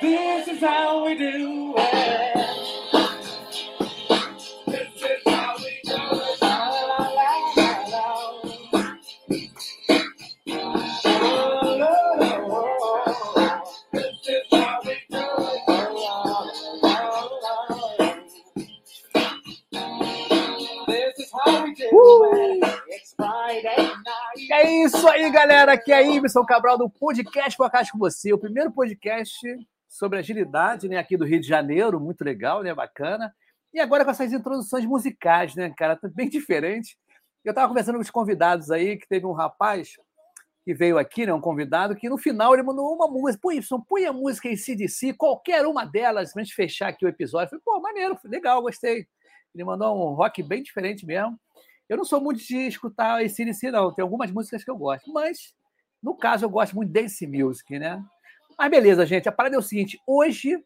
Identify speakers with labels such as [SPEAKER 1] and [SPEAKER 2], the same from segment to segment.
[SPEAKER 1] This is how we do it.
[SPEAKER 2] É isso aí, galera. Aqui é a Ibson Cabral do Podcast Podcast com você, o primeiro podcast sobre agilidade, né, aqui do Rio de Janeiro, muito legal, né, bacana. E agora com essas introduções musicais, né, cara, tá bem diferente. Eu estava conversando com os convidados aí, que teve um rapaz que veio aqui, né, um convidado, que no final ele mandou uma música. Pô, põe a música em CDC, qualquer uma delas, pra gente fechar aqui o episódio. Eu falei, pô, maneiro, legal, gostei. Ele mandou um rock bem diferente mesmo. Eu não sou muito de escutar esse CDC, não. Tem algumas músicas que eu gosto, mas no caso eu gosto muito dance music, né? Mas beleza, gente. A parada é o seguinte: hoje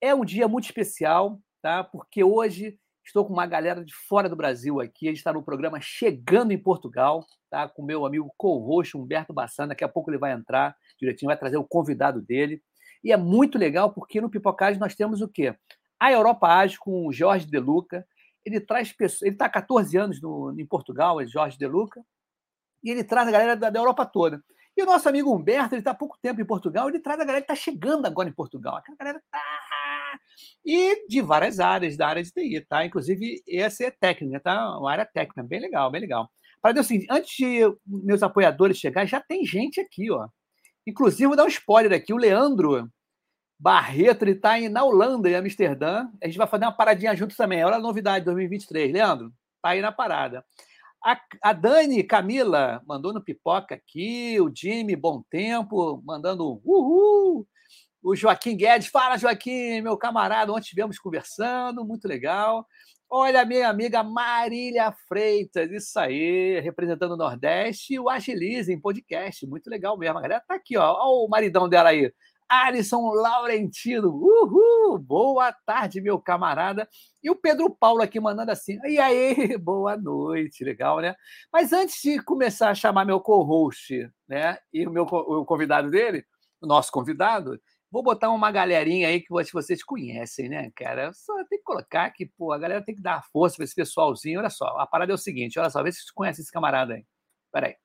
[SPEAKER 2] é um dia muito especial, tá? Porque hoje estou com uma galera de fora do Brasil aqui. A gente está no programa Chegando em Portugal, tá? Com meu amigo co-host Humberto Bassana. Daqui a pouco ele vai entrar direitinho, vai trazer o convidado dele. E é muito legal porque no Pipocagem nós temos o quê? A Europa Ágil com o Jorge De Luca. Ele traz pessoas. Ele está há 14 anos no, em Portugal, é Jorge De Luca, e ele traz a galera da Europa toda. E o nosso amigo Humberto, ele está há pouco tempo em Portugal, ele traz a galera que está chegando agora em Portugal. Aquela galera tá. E de várias áreas, da área de TI, tá? Inclusive, essa é técnica, tá? Uma área técnica, bem legal, bem legal. Para Deus, assim, antes de meus apoiadores chegarem, já tem gente aqui, ó. Inclusive, vou dar um spoiler aqui: o Leandro Barreto, ele está na Holanda, em Amsterdã. A gente vai fazer uma paradinha juntos também. Olha a novidade 2023. Leandro, tá aí na parada. A, a Dani Camila mandou no pipoca aqui, o Jimmy Bom Tempo mandando uhul. O Joaquim Guedes, fala Joaquim, meu camarada, ontem estivemos conversando, muito legal. Olha minha amiga Marília Freitas, isso aí, representando o Nordeste, o Agilize em podcast, muito legal mesmo. A galera tá aqui, ó, olha o maridão dela aí, Alisson Laurentino, uhul, boa tarde, meu camarada. E o Pedro Paulo aqui mandando assim, e aí, boa noite, legal, né? Mas antes de começar a chamar meu co-host, né, e o meu o convidado dele, o nosso convidado, vou botar uma galerinha aí que vocês conhecem, né, cara? Só tem que colocar que, pô, a galera tem que dar força para esse pessoalzinho. Olha só, a parada é o seguinte, olha só, vê se vocês conhecem esse camarada aí. Peraí.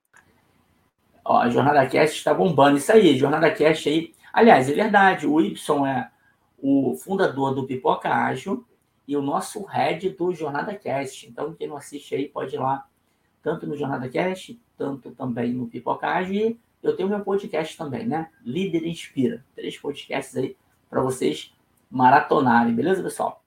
[SPEAKER 3] Ó, a Jornada Cast está bombando. Isso aí, Jornada Cast aí. Aliás, é verdade, o Y é o fundador do Pipoca Ágil e o nosso head do Jornada Cast. Então, quem não assiste aí pode ir lá, tanto no Jornada Cast, tanto também no Pipoca Ágil. E eu tenho meu podcast também, né? Líder Inspira. Três podcasts aí para vocês maratonarem, beleza, pessoal?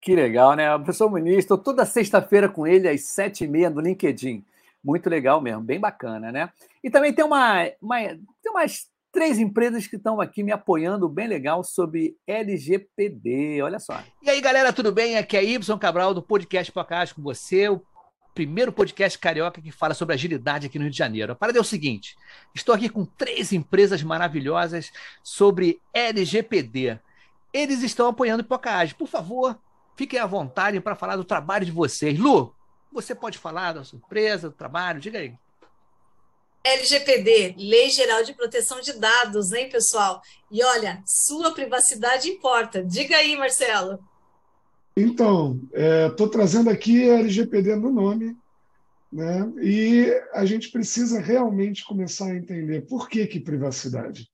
[SPEAKER 2] Que legal, né? O professor Muniz, estou toda sexta-feira com ele às sete e meia no LinkedIn. Muito legal mesmo, bem bacana, né? E também tem uma, uma tem umas três empresas que estão aqui me apoiando bem legal sobre LGPD. Olha só. E aí, galera, tudo bem? Aqui é Y Cabral do Podcast Podcast com você, o primeiro podcast carioca que fala sobre agilidade aqui no Rio de Janeiro. A parada é o seguinte: estou aqui com três empresas maravilhosas sobre LGPD. Eles estão apoiando o. Por favor, fiquem à vontade para falar do trabalho de vocês. Lu, você pode falar da sua empresa, do trabalho? Diga aí.
[SPEAKER 4] LGPD, Lei Geral de Proteção de Dados, hein, pessoal? E olha, sua privacidade importa. Diga aí, Marcelo.
[SPEAKER 5] Então, estou é, trazendo aqui a LGPD no nome, né? E a gente precisa realmente começar a entender por que, que privacidade.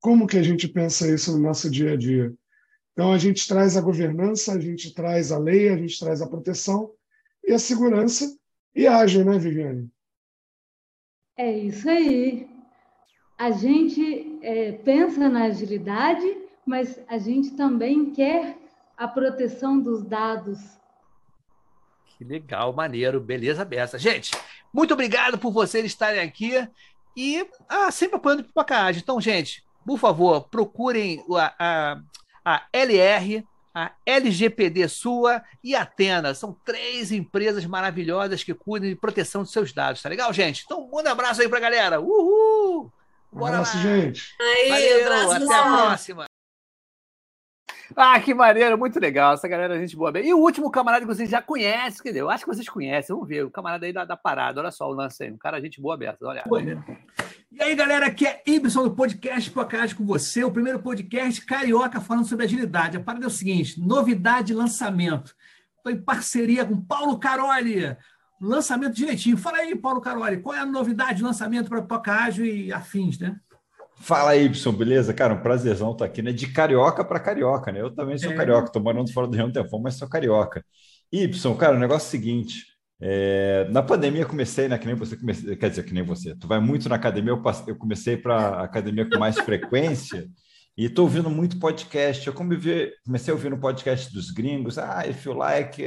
[SPEAKER 5] Como que a gente pensa isso no nosso dia a dia? Então, a gente traz a governança, a gente traz a lei, a gente traz a proteção e a segurança e ágil, né, Viviane?
[SPEAKER 6] É isso aí. A gente é, pensa na agilidade, mas a gente também quer a proteção dos dados.
[SPEAKER 2] Que legal, maneiro, beleza beça. Gente, muito obrigado por vocês estarem aqui e ah, sempre apoiando o Pipocagem. Então, gente, por favor, procurem a, a, a LR, a LGPD Sua e a Atena. São três empresas maravilhosas que cuidam de proteção dos seus dados, tá legal, gente? Então, manda um abraço aí pra galera. Uhul!
[SPEAKER 5] Bora um abraço, lá. gente.
[SPEAKER 4] Aí,
[SPEAKER 2] Valeu,
[SPEAKER 4] abraço,
[SPEAKER 2] até a próxima. Ah, que maneiro, muito legal. Essa galera, gente boa. E o último camarada que vocês já conhecem, quer dizer, eu acho que vocês conhecem. Vamos ver, o camarada aí da, da parada. Olha só o lance aí. Um cara, gente boa aberta. Olha. E aí, galera, aqui é Ibson do podcast Podcast com você, o primeiro podcast carioca falando sobre agilidade. A parada é o seguinte: novidade de lançamento. Estou em parceria com Paulo Caroli. Lançamento direitinho. Fala aí, Paulo Caroli, qual é a novidade de lançamento para Ágil e afins, né?
[SPEAKER 7] Fala aí, Y, beleza? Cara, um prazerzão estar aqui, né? De carioca para carioca, né? Eu também sou é. carioca, tô morando fora do Rio um tempão, mas sou carioca. Y, cara, o negócio é o seguinte: é, na pandemia comecei, né? Que nem você comecei, quer dizer, que nem você. Tu vai muito na academia, eu, passei, eu comecei para academia com mais frequência e estou ouvindo muito podcast. Eu comecei a ouvir no podcast dos gringos. Ah, if you like,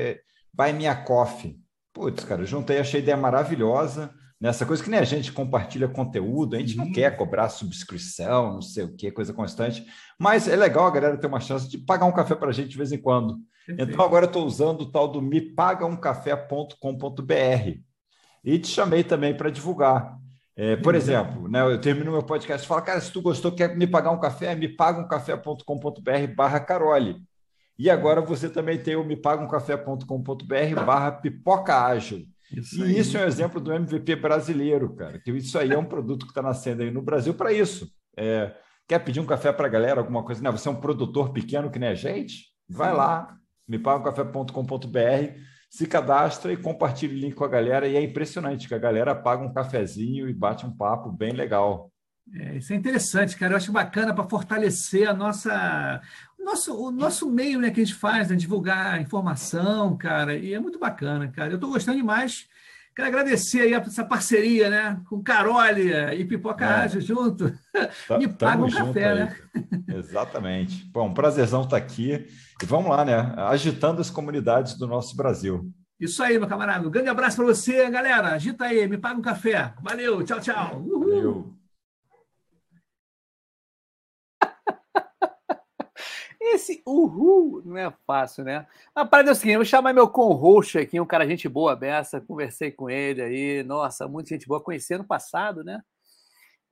[SPEAKER 7] buy me a coffee. Putz, cara, juntei, achei a ideia maravilhosa nessa coisa que nem a gente compartilha conteúdo, a gente uhum. não quer cobrar subscrição, não sei o que, coisa constante, mas é legal a galera ter uma chance de pagar um café para a gente de vez em quando. Perfeito. Então agora eu estou usando o tal do mepagaumcafé.com.br e te chamei também para divulgar. É, por uhum. exemplo, né, eu termino meu podcast e falo, cara, se tu gostou, quer me pagar um café, me paga um café.com.br barra Carole. E agora você também tem o mepagaumcafé.com.br barra pipoca ágil. Isso e isso é um exemplo do MVP brasileiro, cara. Que isso aí é um produto que está nascendo aí no Brasil para isso. É, quer pedir um café para a galera, alguma coisa? Não, você é um produtor pequeno que nem a gente? Vai lá, mepagacafé.com.br, se cadastra e compartilha o link com a galera. E é impressionante que a galera paga um cafezinho e bate um papo bem legal.
[SPEAKER 2] É, isso é interessante, cara. Eu acho bacana para fortalecer a nossa, nosso, o nosso meio né, que a gente faz, né, divulgar informação, cara. E é muito bacana, cara. Eu estou gostando demais. Quero agradecer aí essa parceria, né? Com Carole e Pipoca é. Ágil junto.
[SPEAKER 7] Tá, Me paga um café, aí. né? Exatamente. Bom, um prazerzão estar aqui. E vamos lá, né? Agitando as comunidades do nosso Brasil.
[SPEAKER 2] Isso aí, meu camarada. Um grande abraço para você, galera. Agita aí, me paga um café. Valeu, tchau, tchau. Uhul. Valeu. Esse uhul não é fácil, né? A parada é o seguinte: vou chamar meu co-host aqui, um cara gente boa beça, conversei com ele aí, nossa, muita gente boa, conheci no passado, né?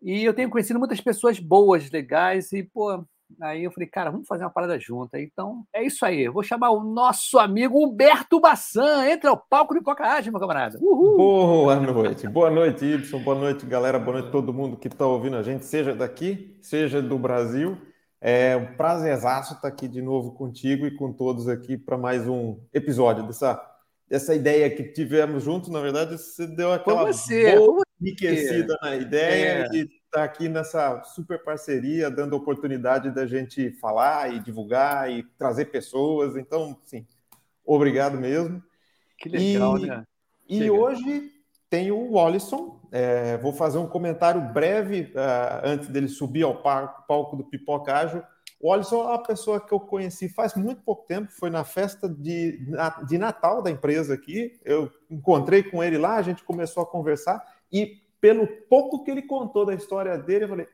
[SPEAKER 2] E eu tenho conhecido muitas pessoas boas, legais, e, pô, aí eu falei, cara, vamos fazer uma parada junto. Então, é isso aí. Eu vou chamar o nosso amigo Humberto Bassan. Entra ao palco de Coca meu camarada.
[SPEAKER 8] Uhul. Boa noite. Boa noite, Y. Boa noite, galera. Boa noite todo mundo que está ouvindo a gente, seja daqui, seja do Brasil. É um prazerzaço estar aqui de novo contigo e com todos aqui para mais um episódio dessa, dessa ideia que tivemos juntos. Na verdade, você deu aquela
[SPEAKER 2] você,
[SPEAKER 8] boa enriquecida na ideia é. de estar aqui nessa super parceria, dando oportunidade da gente falar e divulgar e trazer pessoas. Então, sim, obrigado mesmo.
[SPEAKER 2] Que legal, e, né?
[SPEAKER 8] E hoje tem o Wallison. É, vou fazer um comentário breve uh, antes dele subir ao palco do Pipoca Ágil. O Wallison é uma pessoa que eu conheci faz muito pouco tempo, foi na festa de, de Natal da empresa aqui. Eu encontrei com ele lá, a gente começou a conversar e pelo pouco que ele contou da história dele, eu falei: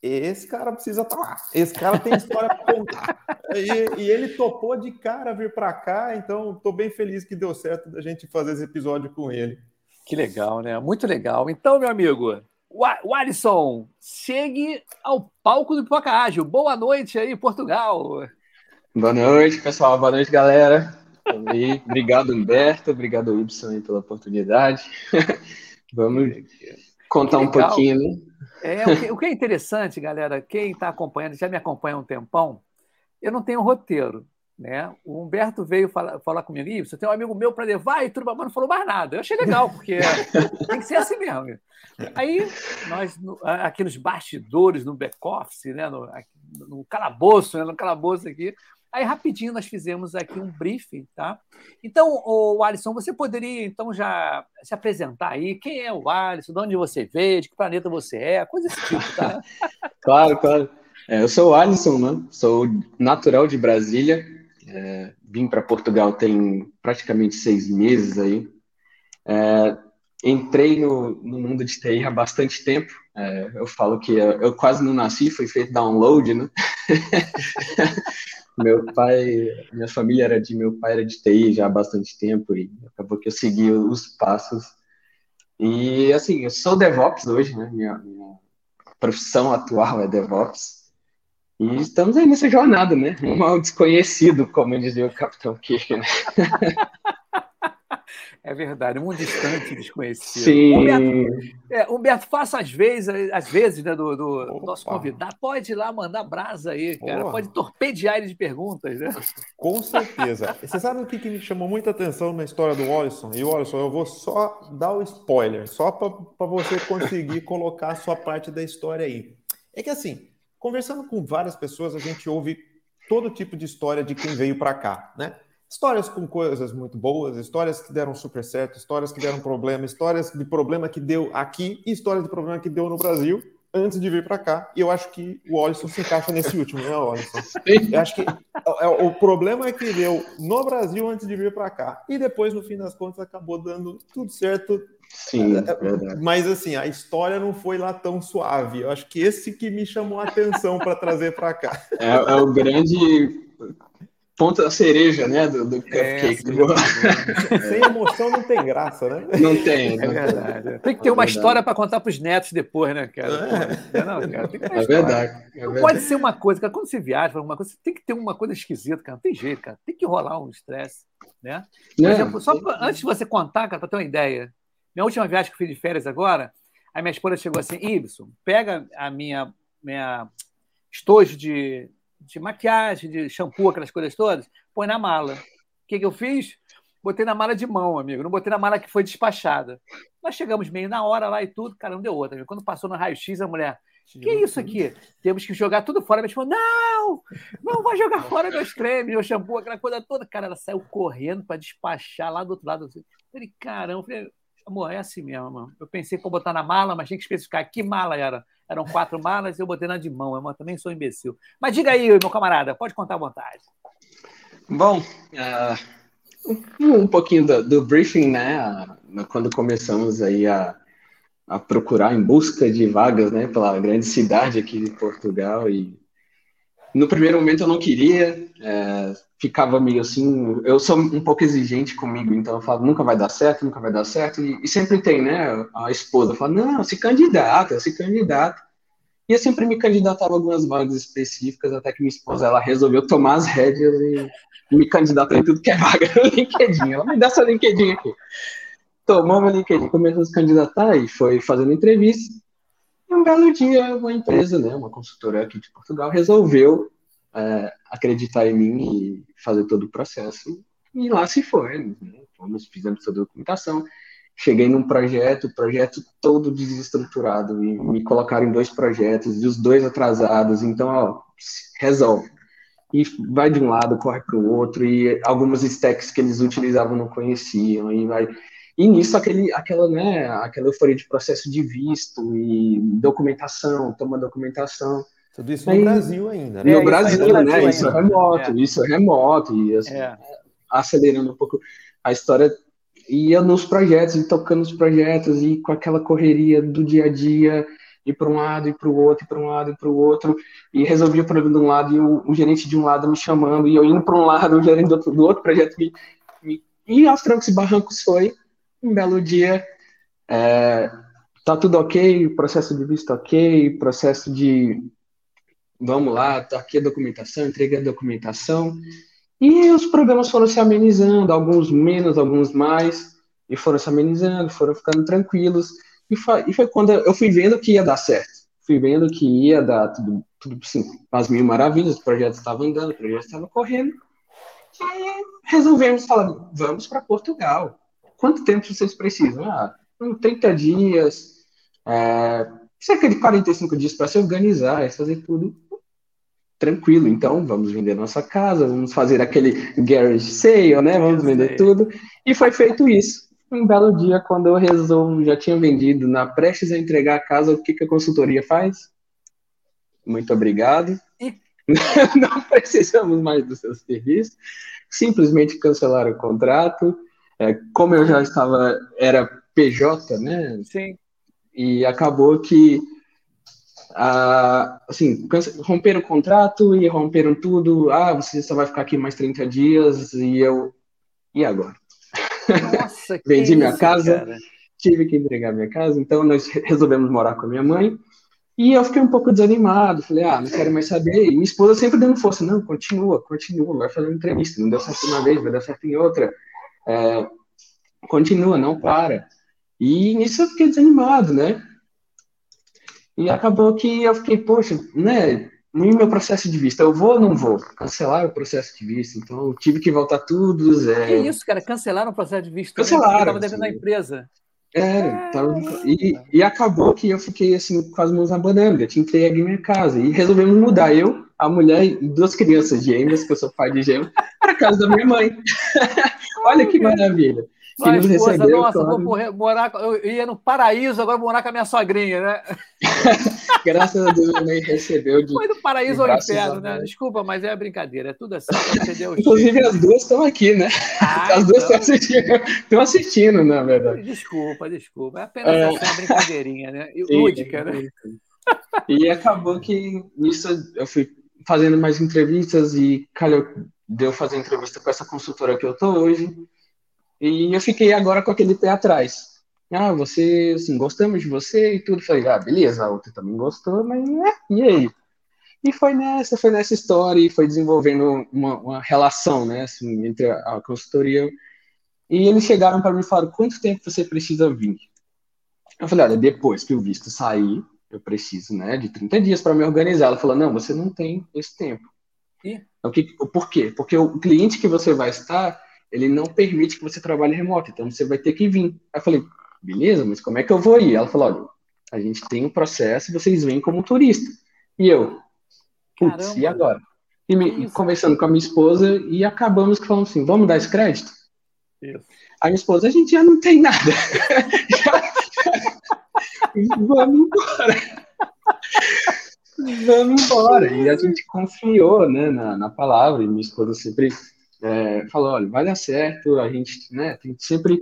[SPEAKER 8] esse cara precisa estar tá lá, esse cara tem história para contar. E, e, ele topou de cara vir para cá, então estou bem feliz que deu certo da gente fazer esse episódio com ele.
[SPEAKER 2] Que legal, né? Muito legal. Então, meu amigo, o Alisson, chegue ao palco do Pipoca Ágil. Boa noite aí, Portugal.
[SPEAKER 9] Boa noite, pessoal. Boa noite, galera. Obrigado, Humberto. Obrigado, Ibson, pela oportunidade. Vamos contar um pouquinho, né?
[SPEAKER 2] É, o que, o que é interessante, galera, quem está acompanhando, já me acompanha há um tempão, eu não tenho roteiro. Né? O Humberto veio falar, falar comigo, você tem um amigo meu para levar e tudo, mas não falou mais nada. Eu achei legal, porque tem que ser assim mesmo. Aí, nós, aqui nos bastidores, no back-office, né? no, no calabouço, né? no calabouço aqui, aí rapidinho nós fizemos aqui um briefing, tá? Então, o Alisson, você poderia então já se apresentar aí? Quem é o Alisson? De onde você veio? De que planeta você é? Coisa desse tipo, tá?
[SPEAKER 9] claro, claro. É, eu sou o Alisson, né? Sou natural de Brasília, é, vim para Portugal tem praticamente seis meses aí. É, entrei no, no, mundo de TI há bastante tempo. É, eu falo que eu, eu, quase não nasci, foi feito download, né? meu pai, minha família era de meu pai era de TI já há bastante tempo e acabou que eu segui os passos. E assim, eu sou DevOps hoje, né? Minha, minha profissão atual é DevOps. E estamos aí nessa jornada, né? Um mal desconhecido, como dizia o Capitão Kirk, né?
[SPEAKER 2] É verdade, um distante desconhecido.
[SPEAKER 9] Sim.
[SPEAKER 2] Humberto, é, Humberto, faça às vezes, às vezes né, do, do nosso convidado. Pode ir lá mandar brasa aí, cara. Pode torpedear ele de perguntas, né?
[SPEAKER 8] Com certeza. Você sabe o que, que me chamou muita atenção na história do Wallison? E Wallison, eu vou só dar o spoiler, só para você conseguir colocar a sua parte da história aí. É que assim, conversando com várias pessoas, a gente ouve todo tipo de história de quem veio para cá, né? Histórias com coisas muito boas, histórias que deram super certo, histórias que deram problema, histórias de problema que deu aqui e histórias de problema que deu no Brasil antes de vir para cá. E eu acho que o Wallison se encaixa nesse último, né, Wallison? Eu acho que o, o problema é que deu no Brasil antes de vir para cá. E depois, no fim das contas, acabou dando tudo certo.
[SPEAKER 9] Sim, verdade.
[SPEAKER 8] Mas assim, a história não foi lá tão suave. Eu acho que esse que me chamou a atenção para trazer para cá.
[SPEAKER 9] É, é o grande ponto da cereja, né? Do, do
[SPEAKER 2] É,
[SPEAKER 9] cupcake.
[SPEAKER 2] sim.
[SPEAKER 9] do-
[SPEAKER 8] Sem emoção não tem graça, né?
[SPEAKER 9] Não tem,
[SPEAKER 2] É
[SPEAKER 9] né?
[SPEAKER 2] verdade. Tem que ter uma
[SPEAKER 9] verdade.
[SPEAKER 2] história para contar para os netos depois, né, cara? Não, cara, tem que ter uma
[SPEAKER 9] É
[SPEAKER 2] história.
[SPEAKER 9] verdade. É
[SPEAKER 2] Não
[SPEAKER 9] verdade.
[SPEAKER 2] pode ser uma coisa, cara. Quando você viaja para alguma coisa, você tem que ter uma coisa esquisita, cara. Não tem jeito, cara. Tem que rolar um estresse, né? Por
[SPEAKER 9] Não,
[SPEAKER 2] exemplo, só pra- antes de você contar, cara, para ter uma ideia. Minha última viagem que eu fiz de férias agora, a minha esposa chegou assim, Ibson, pega a minha, minha estojo de, de maquiagem, de shampoo, aquelas coisas todas, põe na mala. O que, que eu fiz? Botei na mala de mão, amigo. Não botei na mala que foi despachada. Nós chegamos meio na hora lá e tudo, cara, não deu outra. amigo. Quando passou no raio-x, a mulher, que isso aqui? Temos que jogar tudo fora. Minha esposa, não! Não vai jogar fora meus cremes, meu shampoo, aquela coisa toda. Cara, ela saiu correndo para despachar lá do outro lado. Eu falei, caramba, eu falei, amor, é assim mesmo. Eu pensei que eu botar na mala, mas tinha que especificar que mala era. Eram quatro malas e eu botei na de mão. Eu também sou imbecil. Mas diga aí, meu camarada, pode contar à vontade.
[SPEAKER 9] Bom, um um pouquinho do, do briefing, né? ah, Quando começamos aí a, a procurar em busca de vagas, né? Pela grande cidade aqui de Portugal e no primeiro momento eu não queria, é, ficava meio assim. Eu sou um pouco exigente comigo, então eu falo nunca vai dar certo, nunca vai dar certo e, e sempre tem, né? A esposa fala não, se candidata, se candidata. E eu sempre me candidatava a algumas vagas específicas, até que minha esposa ela resolveu tomar as rédeas e me candidatar em tudo que é vaga no LinkedIn. Ela me dá seu LinkedIn aqui. Tomou meu LinkedIn, começou a se candidatar e foi fazendo entrevista. Um belo dia, uma empresa, né, uma consultora aqui de Portugal, resolveu é, acreditar em mim e fazer todo o processo. E lá se foi. Né? Fomos, fizemos toda a documentação. Cheguei num projeto, projeto todo desestruturado, e me colocaram em dois projetos, e os dois atrasados. Então, ó, resolve e vai de um lado, corre para o outro, e algumas stacks que eles utilizavam não conheciam, e vai. E nisso, aquele, aquela, né, aquela euforia de processo de visto e documentação, toma documentação.
[SPEAKER 8] Tudo isso no Brasil ainda, né?
[SPEAKER 2] É,
[SPEAKER 9] no
[SPEAKER 2] isso
[SPEAKER 9] Brasil,
[SPEAKER 2] aí no
[SPEAKER 9] né?
[SPEAKER 2] Brasil
[SPEAKER 9] Isso é remoto,
[SPEAKER 2] É.
[SPEAKER 9] isso é remoto, e assim,
[SPEAKER 2] É.
[SPEAKER 9] acelerando um pouco a história. Ia nos projetos, e tocando os projetos, e com aquela correria do dia a dia, ir para um lado, ir para o outro, ir para um lado, ir para o outro, e resolvia o problema de um lado, e o, o gerente de um lado me chamando, e eu indo para um lado, o gerente do outro, do outro projeto me, me... E aos trancos e barrancos foi um belo dia. é, tá tudo ok, processo de visto ok, processo de. Vamos lá, tá aqui a documentação, entreguei a documentação. E os problemas foram se amenizando, alguns menos, alguns mais, e foram se amenizando, foram ficando tranquilos. E foi, e foi quando eu fui vendo que ia dar certo. Fui vendo que ia dar tudo, tudo assim, as mil maravilhas, o projeto estava andando, o projeto estava correndo. E resolvemos falar, vamos para Portugal. Quanto tempo vocês precisam? Ah, uns 30 dias, é, cerca de 45 dias para se organizar e fazer tudo tranquilo. Então, vamos vender nossa casa, vamos fazer aquele garage sale, né? Vamos vender tudo. E foi feito isso. Um belo dia, quando eu resolvo, já tinha vendido, na prestes a entregar a casa, o que, que a consultoria faz? Muito obrigado. Não precisamos mais do seu serviço. Simplesmente cancelaram o contrato. É, como eu já estava, era PJ, né?
[SPEAKER 2] Sim.
[SPEAKER 9] E acabou que ah, assim, romperam o contrato e romperam tudo. Ah, você só vai ficar aqui mais 30 dias e eu. E agora?
[SPEAKER 2] Nossa, que
[SPEAKER 9] Vendi minha
[SPEAKER 2] isso,
[SPEAKER 9] casa.
[SPEAKER 2] cara.
[SPEAKER 9] Tive que entregar minha casa, então nós resolvemos morar com a minha mãe. E eu fiquei um pouco desanimado, falei, ah, não quero mais saber. E minha esposa sempre dando força, não, continua, continua, vai fazer uma entrevista, não deu certo uma vez, vai dar certo em outra. É, continua, não para. E nisso eu fiquei desanimado, né? E acabou que eu fiquei, poxa, né? No meu processo de vista, eu vou ou não vou? Cancelar o processo de vista, então eu tive que voltar tudo. É...
[SPEAKER 2] Que isso, cara? Cancelaram o processo de vista?
[SPEAKER 9] Cancelaram.
[SPEAKER 2] Estava devendo a empresa.
[SPEAKER 9] É, tava, e, e acabou que eu fiquei assim com as mãos abanando, eu tinha entregue minha casa e resolvemos mudar eu, a mulher e duas crianças gêmeas, que eu sou pai de gêmeos, para casa da minha mãe. Olha que maravilha.
[SPEAKER 2] Que nos recebeu, nossa, claro. vou morar, eu ia no paraíso, agora vou morar com a minha sogrinha, né?
[SPEAKER 9] Graças a Deus, minha mãe recebeu. De,
[SPEAKER 2] Foi do paraíso ao inferno, né? Desculpa, mas é brincadeira, é tudo assim.
[SPEAKER 9] Inclusive, as duas estão aqui, né? Ah, as duas estão então... assistindo, estão assistindo, na verdade.
[SPEAKER 2] Desculpa, desculpa. É apenas é... Uma brincadeirinha, né? E lúdica, né?
[SPEAKER 9] E acabou que nisso eu fui fazendo mais entrevistas e calhou deu fazer entrevista com essa consultora que eu tô hoje. E eu fiquei agora com aquele pé atrás. Ah, você, assim, gostamos de você e tudo. Falei, ah, beleza, a outra também gostou, mas né, e aí? E foi nessa, foi nessa história e foi desenvolvendo uma, uma relação, né, assim, entre a, a consultoria. E eles chegaram para mim e falaram, quanto tempo você precisa vir? Eu falei, olha, depois que o visto sair, eu preciso, né, de 30 dias para me organizar. Ela falou, não, você não tem esse tempo. E? Então, que, por quê? Porque o cliente que você vai estar ele não permite que você trabalhe remoto, então você vai ter que vir. Aí eu falei, beleza, mas como é que eu vou ir? Ela falou, olha, a gente tem um processo e vocês vêm como turista. E eu, putz, e agora? E me, conversando com a minha esposa e acabamos falando assim, vamos dar esse crédito? Isso. A minha esposa, a gente já não tem nada. vamos embora. vamos embora. E a gente confiou né, na, na palavra, e minha esposa sempre é, falou, olha, vai dar certo, a gente né, tem sempre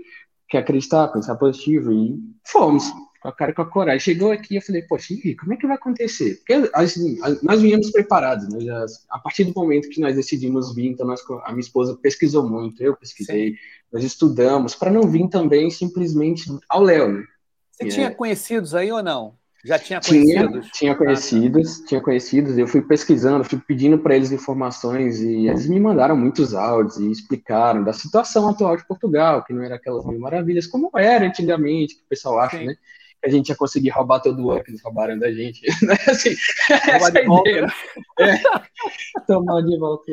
[SPEAKER 9] que acreditar, pensar positivo, e fomos, com a cara e com a coragem. Chegou aqui, eu falei, poxa, como é que vai acontecer? Porque assim, nós viemos preparados, né, já, a partir do momento que nós decidimos vir, então nós, a minha esposa pesquisou muito, eu pesquisei, Sim. nós estudamos, para não vir também simplesmente ao Léo, né?
[SPEAKER 2] Você tinha é. conhecidos aí ou não? Já tinha conhecidos?
[SPEAKER 9] Tinha, tinha conhecidos, tinha conhecidos. Eu fui pesquisando, fui pedindo para eles informações e eles me mandaram muitos áudios e explicaram da situação atual de Portugal, que não era aquelas mil maravilhas como era antigamente, que o pessoal acha, Sim. né? Que a gente ia conseguir roubar todo o ouro que eles roubaram da gente. Né? Assim, essa de ideia. Né? É, tomar de volta.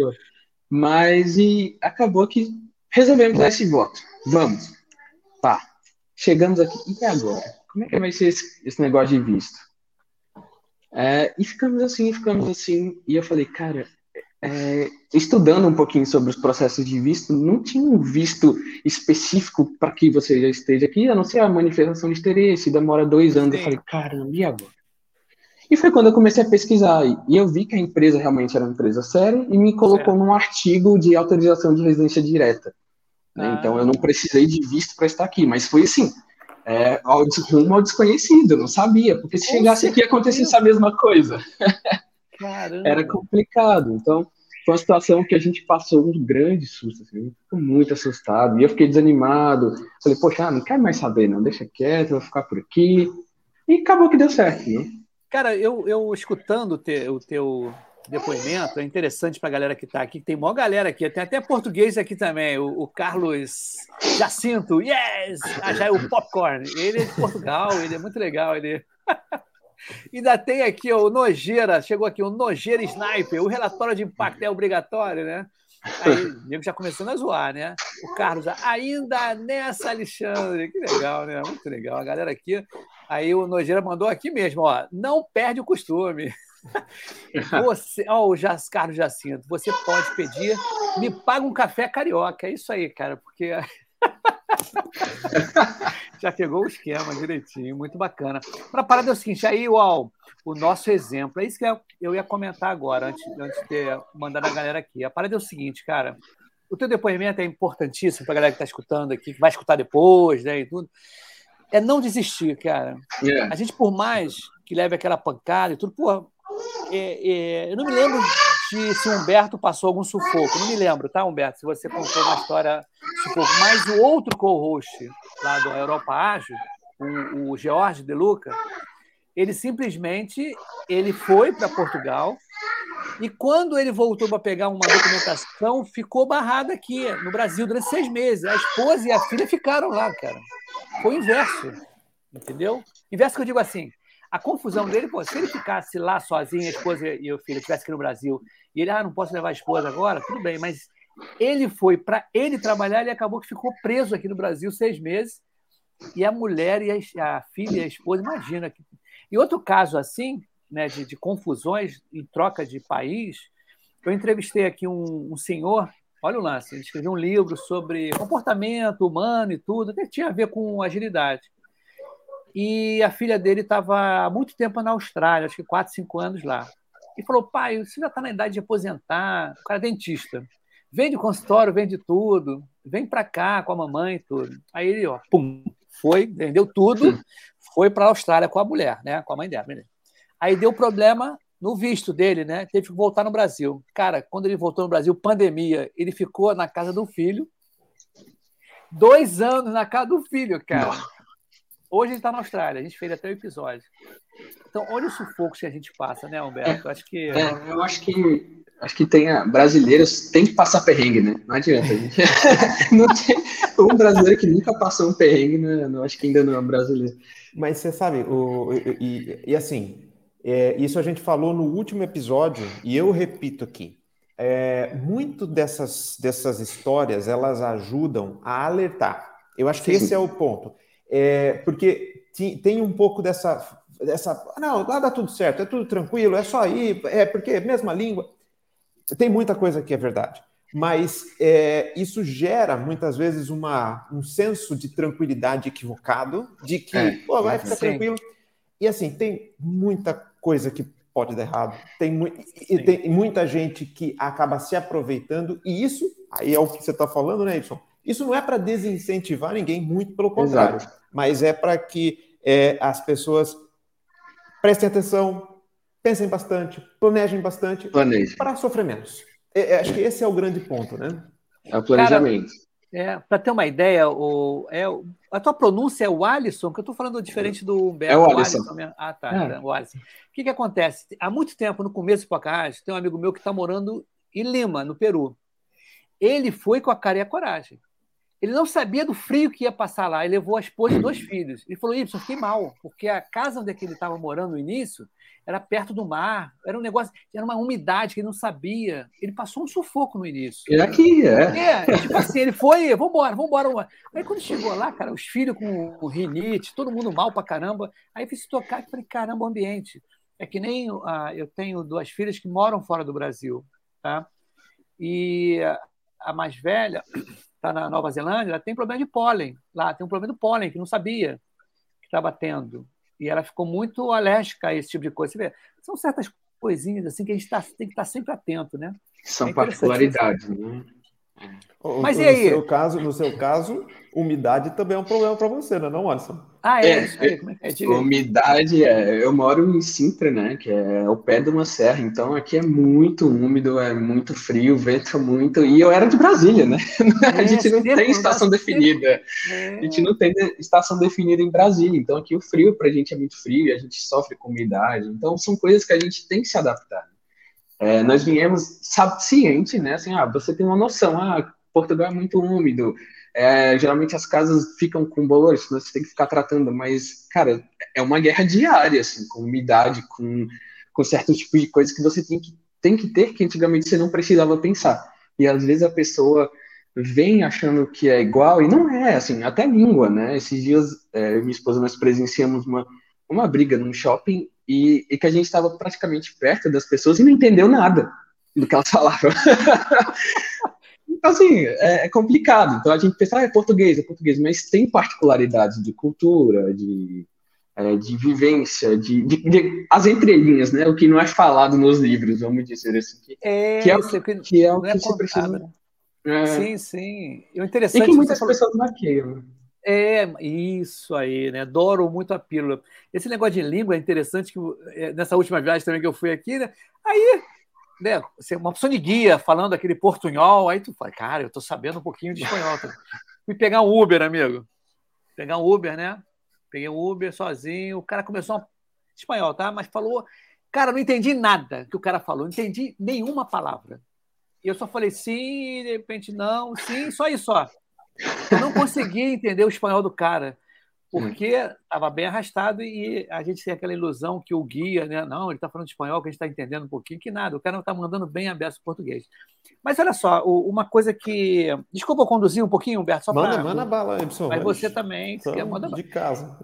[SPEAKER 9] Mas e acabou que resolvemos dar esse voto. Vamos. Pá. Chegamos aqui. E agora? como é que vai ser esse, esse negócio de visto? É, e ficamos assim, ficamos assim, e eu falei, cara, é, estudando um pouquinho sobre os processos de visto, não tinha um visto específico para que você já esteja aqui, a não ser a manifestação de interesse, demora dois anos. Sim. Eu falei, caramba, e agora? E foi quando eu comecei a pesquisar, e eu vi que a empresa realmente era uma empresa séria, e me colocou num artigo de autorização de residência direta. Né? Ah. Então eu não precisei de visto para estar aqui, mas foi assim, é, ao, rumo ao desconhecido, não sabia, porque se chegasse aqui acontecesse a mesma coisa. Era complicado. Então, foi uma situação que a gente passou um grande susto, assim, ficou muito assustado, e eu fiquei desanimado. Falei, poxa, ah, não quero mais saber, não, deixa quieto, vou ficar por aqui. E acabou que deu certo, né?
[SPEAKER 2] Cara, eu, eu escutando o teu, o teu depoimento, é interessante para a galera que está aqui, tem maior galera aqui, tem até português aqui também, o, o Carlos Jacinto, yes! Ah, já é o Popcorn, ele é de Portugal, ele é muito legal, ele... Ainda tem aqui ó, o Nojeira, chegou aqui o Nojeira Sniper, o relatório de impacto é obrigatório, né? Aí o nego já começando a zoar, né? O Carlos, ainda nessa, Alexandre, que legal, né? Muito legal. A galera aqui. Aí o Nojeira mandou aqui mesmo, ó. Não perde o costume. Você, ó, o Carlos Jacinto, você pode pedir, me paga um café carioca. É isso aí, cara, porque já pegou o esquema direitinho, muito bacana. Para a parada é o seguinte, aí, uau, o nosso exemplo, é isso que eu ia comentar agora, antes, antes de ter mandado a galera aqui. A parada é o seguinte, cara, o teu depoimento é importantíssimo para a galera que está escutando aqui, que vai escutar depois, né, e tudo. É não desistir, cara. Yeah. A gente, por mais que leve aquela pancada e tudo, pô, é, é, eu não me lembro de se Humberto passou algum sufoco. Não me lembro, tá, Humberto? Se você contou uma história sufoco. Mas o outro co-host lá do Europa Ágil, o, o George De Luca, Ele simplesmente ele foi para Portugal e quando ele voltou para pegar uma documentação, ficou barrado aqui no Brasil durante seis meses. A esposa e a filha ficaram lá, cara. Foi o inverso, entendeu? Inverso que eu digo assim, a confusão dele, pô, se ele ficasse lá sozinho, a esposa e o filho estivessem aqui no Brasil, e ele, ah, não posso levar a esposa agora, tudo bem, mas ele foi para ele trabalhar, ele acabou que ficou preso aqui no Brasil seis meses, e a mulher e a, a filha e a esposa, imagina. Que... E outro caso assim, né, de, de, confusões em troca de país, eu entrevistei aqui um, um, senhor, olha o lance, ele escreveu um livro sobre comportamento humano e tudo, que tinha a ver com agilidade. E a filha dele estava há muito tempo na Austrália, acho que 4, 5 anos lá. E falou: pai, você já está na idade de aposentar, o cara é dentista. Vende consultório, vende tudo, vem para cá com a mamãe e tudo. Aí ele, ó, pum, foi, vendeu tudo, foi para a Austrália com a mulher, né? Com a mãe dela. Aí deu problema no visto dele, né? Teve que voltar no Brasil. Cara, quando ele voltou no Brasil, pandemia, ele ficou na casa do filho. Dois anos na casa do filho, cara. Hoje ele está na Austrália, a gente fez até o episódio. Então, olha o sufoco que a gente passa, né, Humberto?
[SPEAKER 9] É, acho que... É, eu acho que acho que tem a, brasileiros tem que passar perrengue, né? Não adianta. A gente, não tem um brasileiro que nunca passou um perrengue, né? não acho que ainda não é um brasileiro.
[SPEAKER 8] Mas você sabe, o, e, e assim, é, isso a gente falou no último episódio e eu repito aqui. É, muito dessas, dessas histórias elas ajudam a alertar. Eu acho que Sim. esse é o ponto. É, porque tem um pouco dessa, dessa. Não, lá dá tudo certo, é tudo tranquilo, é só ir, é porque é mesma língua. Tem muita coisa que é verdade. Mas é, isso gera muitas vezes uma, um senso de tranquilidade equivocado, de que é, pô, vai ficar sim. tranquilo. E assim, tem muita coisa que pode dar errado, tem, mu tem muita gente que acaba se aproveitando, e isso, aí é o que você está falando, né, Edson? Isso não é para desincentivar ninguém, muito pelo contrário, Exato. Mas é para que é, as pessoas prestem atenção, pensem bastante, planejem bastante
[SPEAKER 9] Planeje.
[SPEAKER 8] para sofrer menos. É, é, acho que esse é o grande ponto, né?
[SPEAKER 9] É o planejamento. Cara,
[SPEAKER 2] é, para ter uma ideia, o, é, a tua pronúncia é o Alisson, que eu estou falando diferente do Humberto.
[SPEAKER 9] É o Alisson.
[SPEAKER 2] O Alisson ah, tá. É. O Alisson. O que, que acontece? Há muito tempo, no começo do podcast, tem um amigo meu que está morando em Lima, no Peru. Ele foi com a cara e a coragem. Ele não sabia do frio que ia passar lá. Ele levou a esposa e dois filhos. Ele falou: Ibsen, eu fiquei mal, porque a casa onde é ele estava morando no início era perto do mar, era um negócio, era uma umidade que ele não sabia. Ele passou um sufoco no início.
[SPEAKER 9] É aqui, é.
[SPEAKER 2] É, tipo assim, ele foi, vambora, vambora, vambora. Aí quando chegou lá, cara, os filhos com, com rinite, todo mundo mal pra caramba. Aí fiz tocar e falei, caramba, o ambiente. É que nem uh, eu tenho duas filhas que moram fora do Brasil, tá? E a mais velha está na Nova Zelândia, ela tem problema de pólen. Lá tem um problema do pólen que não sabia que estava tendo. E ela ficou muito alérgica a esse tipo de coisa. Você vê, são certas coisinhas assim que a gente tá, tem que estar sempre atento, né?
[SPEAKER 9] São é particularidades, né?
[SPEAKER 2] Mas no e aí?
[SPEAKER 8] Seu caso, no seu caso, umidade também é um problema para você, não é, não, Alisson?
[SPEAKER 2] Ah, é? é isso aí, como é que é?
[SPEAKER 9] Umidade, é, eu moro em Sintra, né, que é ao pé de uma serra, então aqui é muito úmido, é muito frio, vento muito, e eu era de Brasília, né? É, a gente não tem estação definida, é. a gente não tem estação definida em Brasília, então aqui o frio para a gente é muito frio e a gente sofre com umidade, então são coisas que a gente tem que se adaptar. É, nós viemos sabe, ciente, né? Assim, ah, você tem uma noção, ah, Portugal é muito úmido, é, geralmente as casas ficam com bolores, você tem que ficar tratando, mas, cara, é uma guerra diária, assim, com umidade, com, com certo tipo de coisa que você tem que, tem que ter, que antigamente você não precisava pensar. E às vezes a pessoa vem achando que é igual, e não é, assim, até língua, né? Esses dias, é, minha esposa, nós presenciamos uma, uma briga num shopping e, e que a gente estava praticamente perto das pessoas e não entendeu nada do que elas falavam. então, assim, é, é, complicado. Então a gente pensa, ah, é português, é português, mas tem particularidades de cultura, de, é, de vivência, de, de, de, as entrelinhas, né? O que não é falado nos livros, vamos dizer assim. Que
[SPEAKER 2] é,
[SPEAKER 9] que é,
[SPEAKER 2] o
[SPEAKER 9] que, que, é o que é você precisa.
[SPEAKER 2] É. Sim, sim. O interessante
[SPEAKER 9] e que muitas pessoas maqueiam.
[SPEAKER 2] É, isso aí, né? Adoro muito a pílula. Esse negócio de língua é interessante, que é, nessa última viagem também que eu fui aqui, né? Aí, né, uma pessoa de guia falando aquele portunhol, aí tu fala, cara, eu tô sabendo um pouquinho de espanhol. Fui pegar um Uber, amigo. Pegar um Uber, né? Peguei um Uber sozinho, o cara começou a espanhol, tá? Mas falou. Cara, não entendi nada que o cara falou, não entendi nenhuma palavra. E eu só falei sim, de repente não, sim, só isso, só. Eu não conseguia entender o espanhol do cara porque estava bem arrastado e a gente tem aquela ilusão que o guia, né? Não, ele está falando espanhol, que a gente está entendendo um pouquinho, que nada, o cara não está mandando bem aberto o português. Mas olha só, uma coisa que. Desculpa eu conduzir um pouquinho, Humberto, só
[SPEAKER 8] Manda,
[SPEAKER 2] pra...
[SPEAKER 8] manda bala, Edson.
[SPEAKER 2] Mas você também, você quer mandar
[SPEAKER 8] De casa.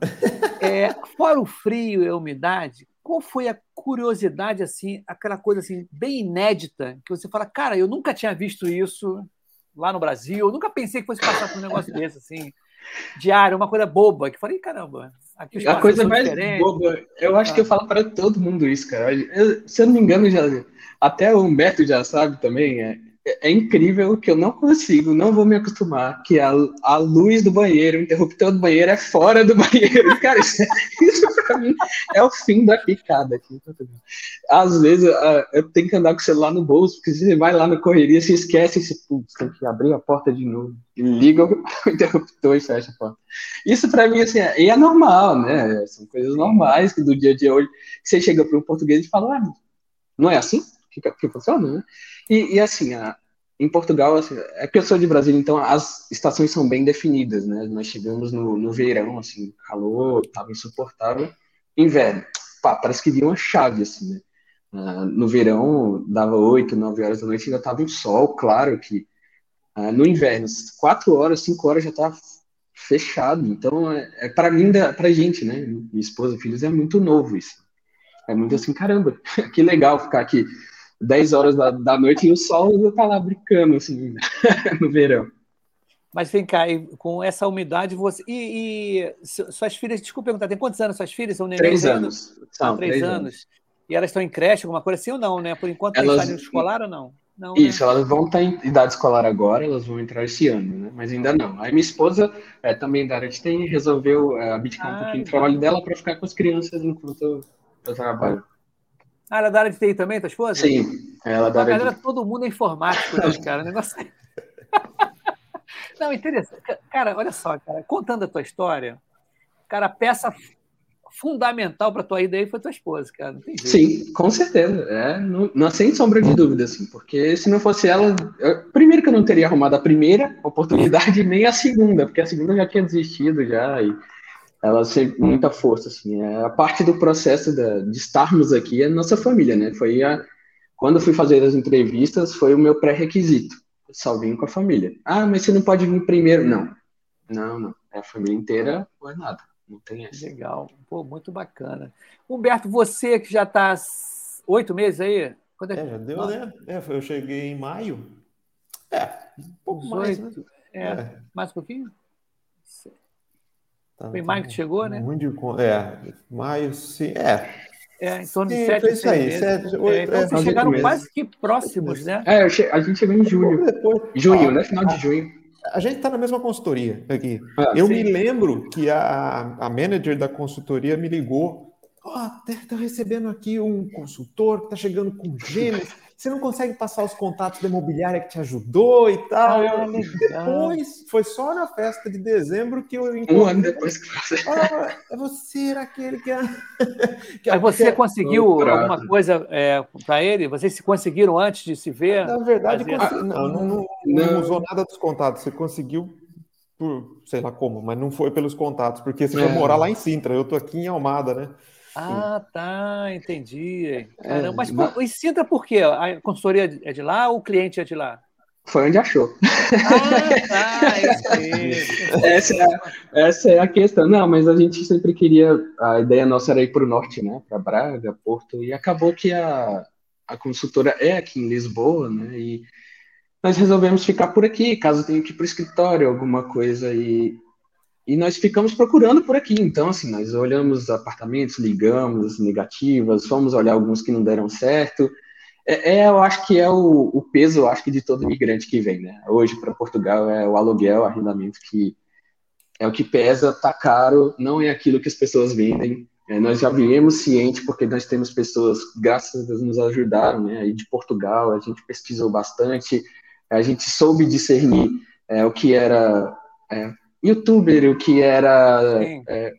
[SPEAKER 2] É, fora o frio e a umidade, qual foi a curiosidade, assim, aquela coisa assim, bem inédita, que você fala, cara, eu nunca tinha visto isso lá no Brasil, eu nunca pensei que fosse passar por um negócio desse, assim diário, uma coisa boba, que eu falei, caramba, aqui
[SPEAKER 9] A coisa mais
[SPEAKER 2] diferentes.
[SPEAKER 9] boba, eu acho que eu
[SPEAKER 2] Ah.
[SPEAKER 9] falo para todo mundo isso, cara. Eu- se eu não me engano, já, até o Humberto já sabe também, é, é incrível que eu não consigo, não vou me acostumar, que a, a luz do banheiro, o interruptor do banheiro é fora do banheiro. Cara, isso, isso pra mim é o fim da picada aqui. Às vezes eu tenho que andar com o celular no bolso, porque você vai lá na correria, se esquece, você putz, tem que abrir a porta de novo. E liga o interruptor e fecha a porta. Isso pra mim, assim, é, é normal, né? São coisas normais que do dia a dia hoje, que você chega para um português e fala, ah, não é assim que, que funciona, né? E, e, assim, a, em Portugal, assim, é que eu sou de Brasília, então as estações são bem definidas, né? Nós chegamos no, no verão, assim, calor, tava insuportável. Inverno, pá, parece que viu uma chave, assim, né? Ah, no verão, dava 8, 9 horas da noite, ainda tava um sol, claro que ah, no inverno, 4 horas, 5 horas já tá fechado. Então, é, é para mim, pra gente, né? Minha esposa, filhos, é muito novo isso. É muito assim, caramba, que legal ficar aqui 10 horas da, da noite e o sol ainda tá lá brincando, assim, no verão.
[SPEAKER 2] Mas vem cá, com essa umidade, você. E, e su- suas filhas, desculpa perguntar, tem quantos anos suas filhas? São
[SPEAKER 9] Três anos.
[SPEAKER 2] Ah,
[SPEAKER 9] São,
[SPEAKER 2] três
[SPEAKER 9] três
[SPEAKER 2] anos.
[SPEAKER 9] anos.
[SPEAKER 2] E elas estão em creche, alguma coisa assim ou não, né? Por enquanto
[SPEAKER 9] Elas-
[SPEAKER 2] estão em escolar ou não? Não, né?
[SPEAKER 9] Isso, elas vão estar em idade escolar agora, elas vão entrar esse ano, né? Mas ainda não. Aí minha esposa, é, também da área de TI, resolveu é, abdicar um
[SPEAKER 2] Ah,
[SPEAKER 9] pouquinho do trabalho dela para ficar com as crianças enquanto eu trabalho.
[SPEAKER 2] Ah, ela é da área de TI também, tua esposa?
[SPEAKER 9] Sim, ela é da
[SPEAKER 2] A
[SPEAKER 9] área
[SPEAKER 2] galera,
[SPEAKER 9] de...
[SPEAKER 2] todo mundo é informático, né, cara? O negócio... Não, interessante. Cara, olha só, cara, contando a tua história, cara, a peça fundamental para tua ida aí foi tua esposa, cara. Não tem jeito.
[SPEAKER 9] Sim, com certeza. É, não, não- sem sombra de dúvida, assim, porque se não fosse ela, eu- primeiro que eu não teria arrumado a primeira oportunidade, nem a segunda, porque a segunda já tinha desistido já, e ela teve muita força, assim. É, a parte do processo da- de estarmos aqui é a nossa família, né? Foi a, quando eu fui fazer as entrevistas, foi o meu pré-requisito. Só vim com a família. Ah, mas você não pode vir primeiro. Não, não, não. É a família inteira ou é nada. Não tem essa.
[SPEAKER 2] Legal. Pô, muito bacana. Humberto, você que já está oito meses aí? Quando
[SPEAKER 8] É, já deu, né? É, eu cheguei em maio. É, um pouco mais, né?
[SPEAKER 2] 18. É,
[SPEAKER 8] É.
[SPEAKER 2] mais um pouquinho?
[SPEAKER 8] Tá-
[SPEAKER 2] Foi
[SPEAKER 8] tá
[SPEAKER 2] maio que chegou, né?
[SPEAKER 8] de con- É, maio, sim. É,
[SPEAKER 2] É, em torno de
[SPEAKER 8] Sim,
[SPEAKER 2] sete,
[SPEAKER 8] foi isso aí,
[SPEAKER 2] meses.
[SPEAKER 8] sete,
[SPEAKER 2] É,
[SPEAKER 8] oito,
[SPEAKER 2] então
[SPEAKER 8] é,
[SPEAKER 2] vocês chegaram
[SPEAKER 9] oito
[SPEAKER 2] quase que próximos, né?
[SPEAKER 9] É, che- a gente chegou em julho.
[SPEAKER 8] depois.
[SPEAKER 9] Junho,
[SPEAKER 8] Ó,
[SPEAKER 9] né? Final de junho.
[SPEAKER 8] A gente está na mesma consultoria aqui.
[SPEAKER 9] Ah,
[SPEAKER 8] eu
[SPEAKER 9] sim.
[SPEAKER 8] me lembro que a, a manager da consultoria me ligou. Ó, tá recebendo aqui um consultor que tá chegando com gêmeos. Você não consegue passar os contatos da imobiliária que te ajudou e tal.
[SPEAKER 2] Ah,
[SPEAKER 8] Eu-
[SPEAKER 2] legal.
[SPEAKER 8] depois, foi só na festa de dezembro que eu
[SPEAKER 9] Um ano
[SPEAKER 8] encontrei.
[SPEAKER 9] depois que você.
[SPEAKER 8] Ah, é você era aquele que. que
[SPEAKER 2] Mas você
[SPEAKER 8] que-
[SPEAKER 2] conseguiu
[SPEAKER 9] Contrato.
[SPEAKER 2] alguma coisa para ele? Vocês se conseguiram antes de se ver?
[SPEAKER 8] Na verdade, consi- não, não, não, não
[SPEAKER 9] Não.
[SPEAKER 8] usou nada dos contatos. Você conseguiu por sei lá como, mas não foi pelos contatos, porque você
[SPEAKER 9] É.
[SPEAKER 8] foi morar lá em Sintra. Eu tô aqui em Almada, né?
[SPEAKER 2] Ah, tá, entendi. Caramba,
[SPEAKER 9] É,
[SPEAKER 2] mas por- e Sintra por quê? A consultoria é de lá ou o cliente é de lá?
[SPEAKER 9] Foi onde achou.
[SPEAKER 2] Ah, tá, isso.
[SPEAKER 9] Essa é, a, essa é a questão. Não, mas a gente sempre queria. A ideia nossa era ir para o norte, né? Para Braga, Porto, e acabou que a, a consultora é aqui em Lisboa, né? E nós resolvemos ficar por aqui, caso tenha que ir para o escritório, alguma coisa. E, e nós ficamos procurando por aqui. Então, assim, nós olhamos apartamentos, ligamos as negativas, fomos olhar alguns que não deram certo. É, é, eu acho que é o, o peso, eu acho que de todo imigrante que vem, né? Hoje para Portugal é o aluguel, o arrendamento que é o que pesa, tá caro, não é aquilo que as pessoas vendem. É, nós já viemos ciente porque nós temos pessoas, graças a Deus, nos ajudaram, né? Aí de Portugal, a gente pesquisou bastante, a gente soube discernir é, o que era é, youtuber, o que era é,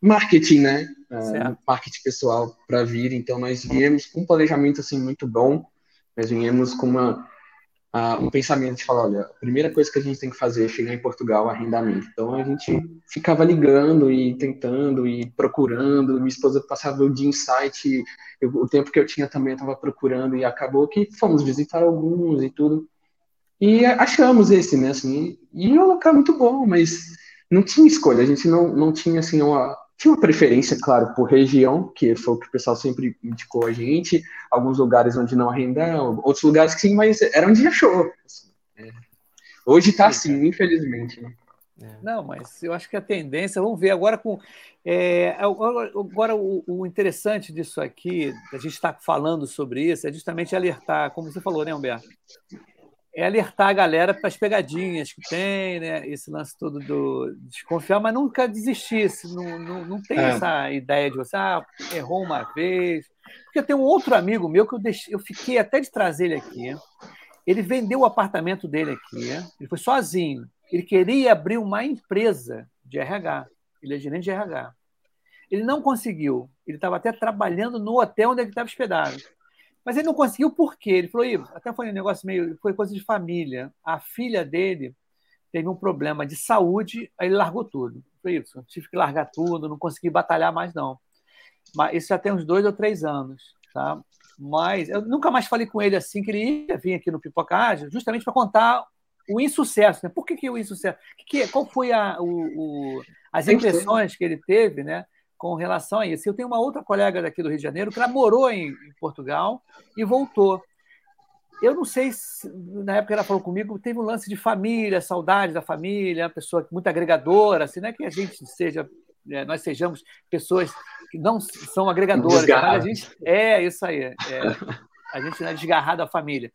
[SPEAKER 9] marketing, né? uh, marketing pessoal para vir. Então, nós viemos com um planejamento assim muito bom. Nós viemos com uma, uh, um pensamento de falar, olha, a primeira coisa que a gente tem que fazer é chegar em Portugal, arrendamento. Então, a gente ficava ligando e tentando e procurando. Minha esposa passava o dia em site, eu, o tempo que eu tinha também estava procurando e acabou que fomos visitar alguns e tudo. E achamos esse, né, assim, e é um local muito bom, mas não tinha escolha, a gente não, não tinha, assim, uma, tinha uma preferência, claro, por região, que foi o que o pessoal sempre indicou a gente, alguns lugares onde não arrendam, outros lugares que sim, mas era onde achou. Assim, é. Hoje está assim, infelizmente. Né?
[SPEAKER 2] É. Não, mas eu acho que a tendência, vamos ver agora com. É, agora, o, o, interessante disso aqui, a gente está falando sobre isso, é justamente alertar, como você falou, né, Humberto? É alertar a galera para as pegadinhas que tem, né? Esse lance todo do desconfiar, mas nunca desistir. Não, não, não tem é. essa ideia de você, ah, errou uma vez. Porque tem um outro amigo meu que eu, deixei, eu fiquei até de trazer ele aqui. Ele vendeu o apartamento dele aqui, ele foi sozinho. Ele queria abrir uma empresa de RH. Ele é gerente de RH. Ele não conseguiu. Ele estava até trabalhando no hotel onde ele estava hospedado. Mas ele não conseguiu por quê? Ele falou, até foi um negócio meio, foi coisa de família. A filha dele teve um problema de saúde, aí ele largou tudo. Foi isso, tive que largar tudo, não consegui batalhar mais não. Mas isso já tem uns dois ou três anos, tá? Mas eu nunca mais falei com ele assim que ele ia vir aqui no Pipocagem, justamente para contar o insucesso. Né? Por que, que o insucesso? Que, que, qual foi a, o, o, as impressões que ele teve, né? Com relação a isso. Eu tenho uma outra colega daqui do Rio de Janeiro que ela morou em, em Portugal e voltou. Eu não sei se, na época ela falou comigo, teve um lance de família, saudade da família, uma pessoa muito agregadora, assim, não é que a gente seja, é, nós sejamos pessoas que não são agregadoras, a gente é isso aí, é, a gente não é desgarrado da família.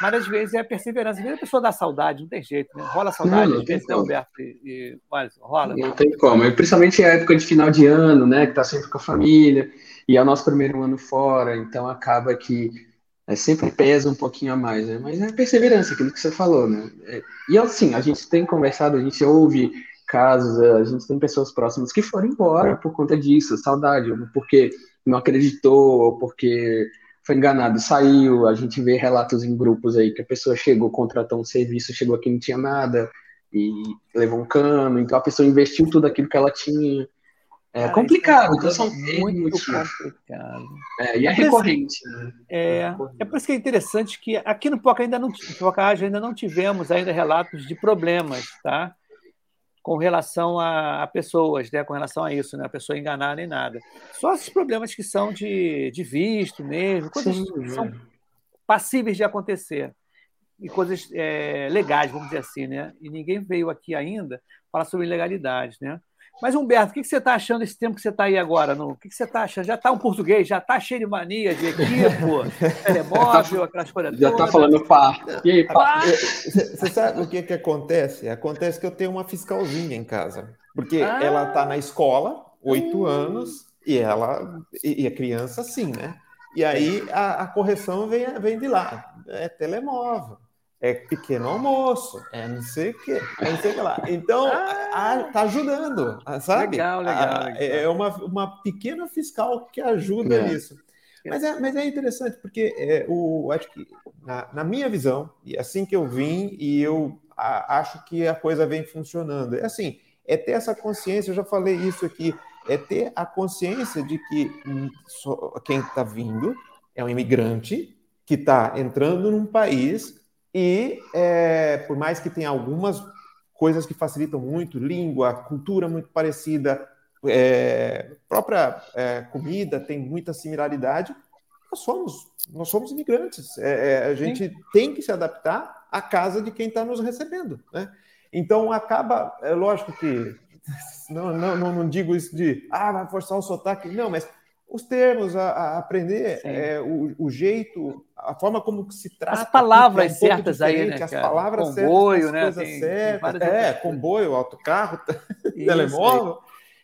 [SPEAKER 2] Mas às vezes é a perseverança. Às vezes a pessoa dá saudade, não tem jeito, né? Rola saudade, não, às vezes, né, Alberto? E, e, mas, rola.
[SPEAKER 9] Não tem como. E principalmente a época de final de ano, né? Que tá sempre com a família, e é o nosso primeiro ano fora, então acaba que é, sempre pesa um pouquinho a mais, né? Mas é perseverança, aquilo que você falou, né? É, e assim, a gente tem conversado, a gente ouve casos, a gente tem pessoas próximas que foram embora por conta disso, saudade, porque não acreditou, ou porque foi enganado, saiu. A gente vê relatos em grupos aí que a pessoa chegou, contratou um serviço, chegou aqui não tinha nada e levou um cano. Então a pessoa investiu tudo aquilo que ela tinha. É ah, complicado, então são muito complicado. É, e é, é recorrente. Né?
[SPEAKER 2] É, é por isso que é interessante que aqui no Poca ainda não, Poca ainda não tivemos ainda relatos de problemas, tá? Com relação a, a, pessoas, né? com relação a isso, né? a pessoa enganar nem nada. Só esses problemas que são de, de visto mesmo, coisas Sim, que são passíveis de acontecer. E coisas é, legais, vamos dizer assim, né? E ninguém veio aqui ainda falar sobre ilegalidade, né? Mas, Humberto, o que você está achando desse tempo que você está aí agora? No... O que você está achando? Já está um português, já está cheio de mania de equipo, telemóvel, aquelas coisas
[SPEAKER 9] Já está falando pá.
[SPEAKER 8] E aí, pá? Você sabe o que, que acontece? Acontece que eu tenho uma fiscalzinha em casa. Porque ah. ela está na escola, oito hum. anos, e ela e a criança sim, né? E aí a, a correção vem, vem de lá. É telemóvel é pequeno almoço, é não sei o que, é não sei o que lá. Então, ah, tá ajudando, sabe?
[SPEAKER 2] Legal, legal. legal.
[SPEAKER 8] É uma, uma pequena fiscal que ajuda é. nisso. Mas é, mas é interessante, porque é, o, acho que, na, na, minha visão, e assim que eu vim, e eu a, acho que a coisa vem funcionando. É assim, é ter essa consciência, eu já falei isso aqui, é ter a consciência de que hum, quem está vindo é um imigrante que está entrando num país e é, por mais que tenha algumas coisas que facilitam muito, língua, cultura muito parecida, é, própria é, comida tem muita similaridade, nós somos, nós somos imigrantes. É, é, a gente Sim. tem que se adaptar à casa de quem está nos recebendo. Né? Então acaba, é lógico que não, não, não, digo isso de ah, vai forçar o sotaque, não, mas os termos, a, a aprender é, o, o, jeito, a forma como se trata.
[SPEAKER 2] As palavras é um certas aí, né?
[SPEAKER 8] As palavras
[SPEAKER 2] comboio,
[SPEAKER 8] certas, as né? coisas tem, certas. Tem é, comboio, autocarro, telemóvel.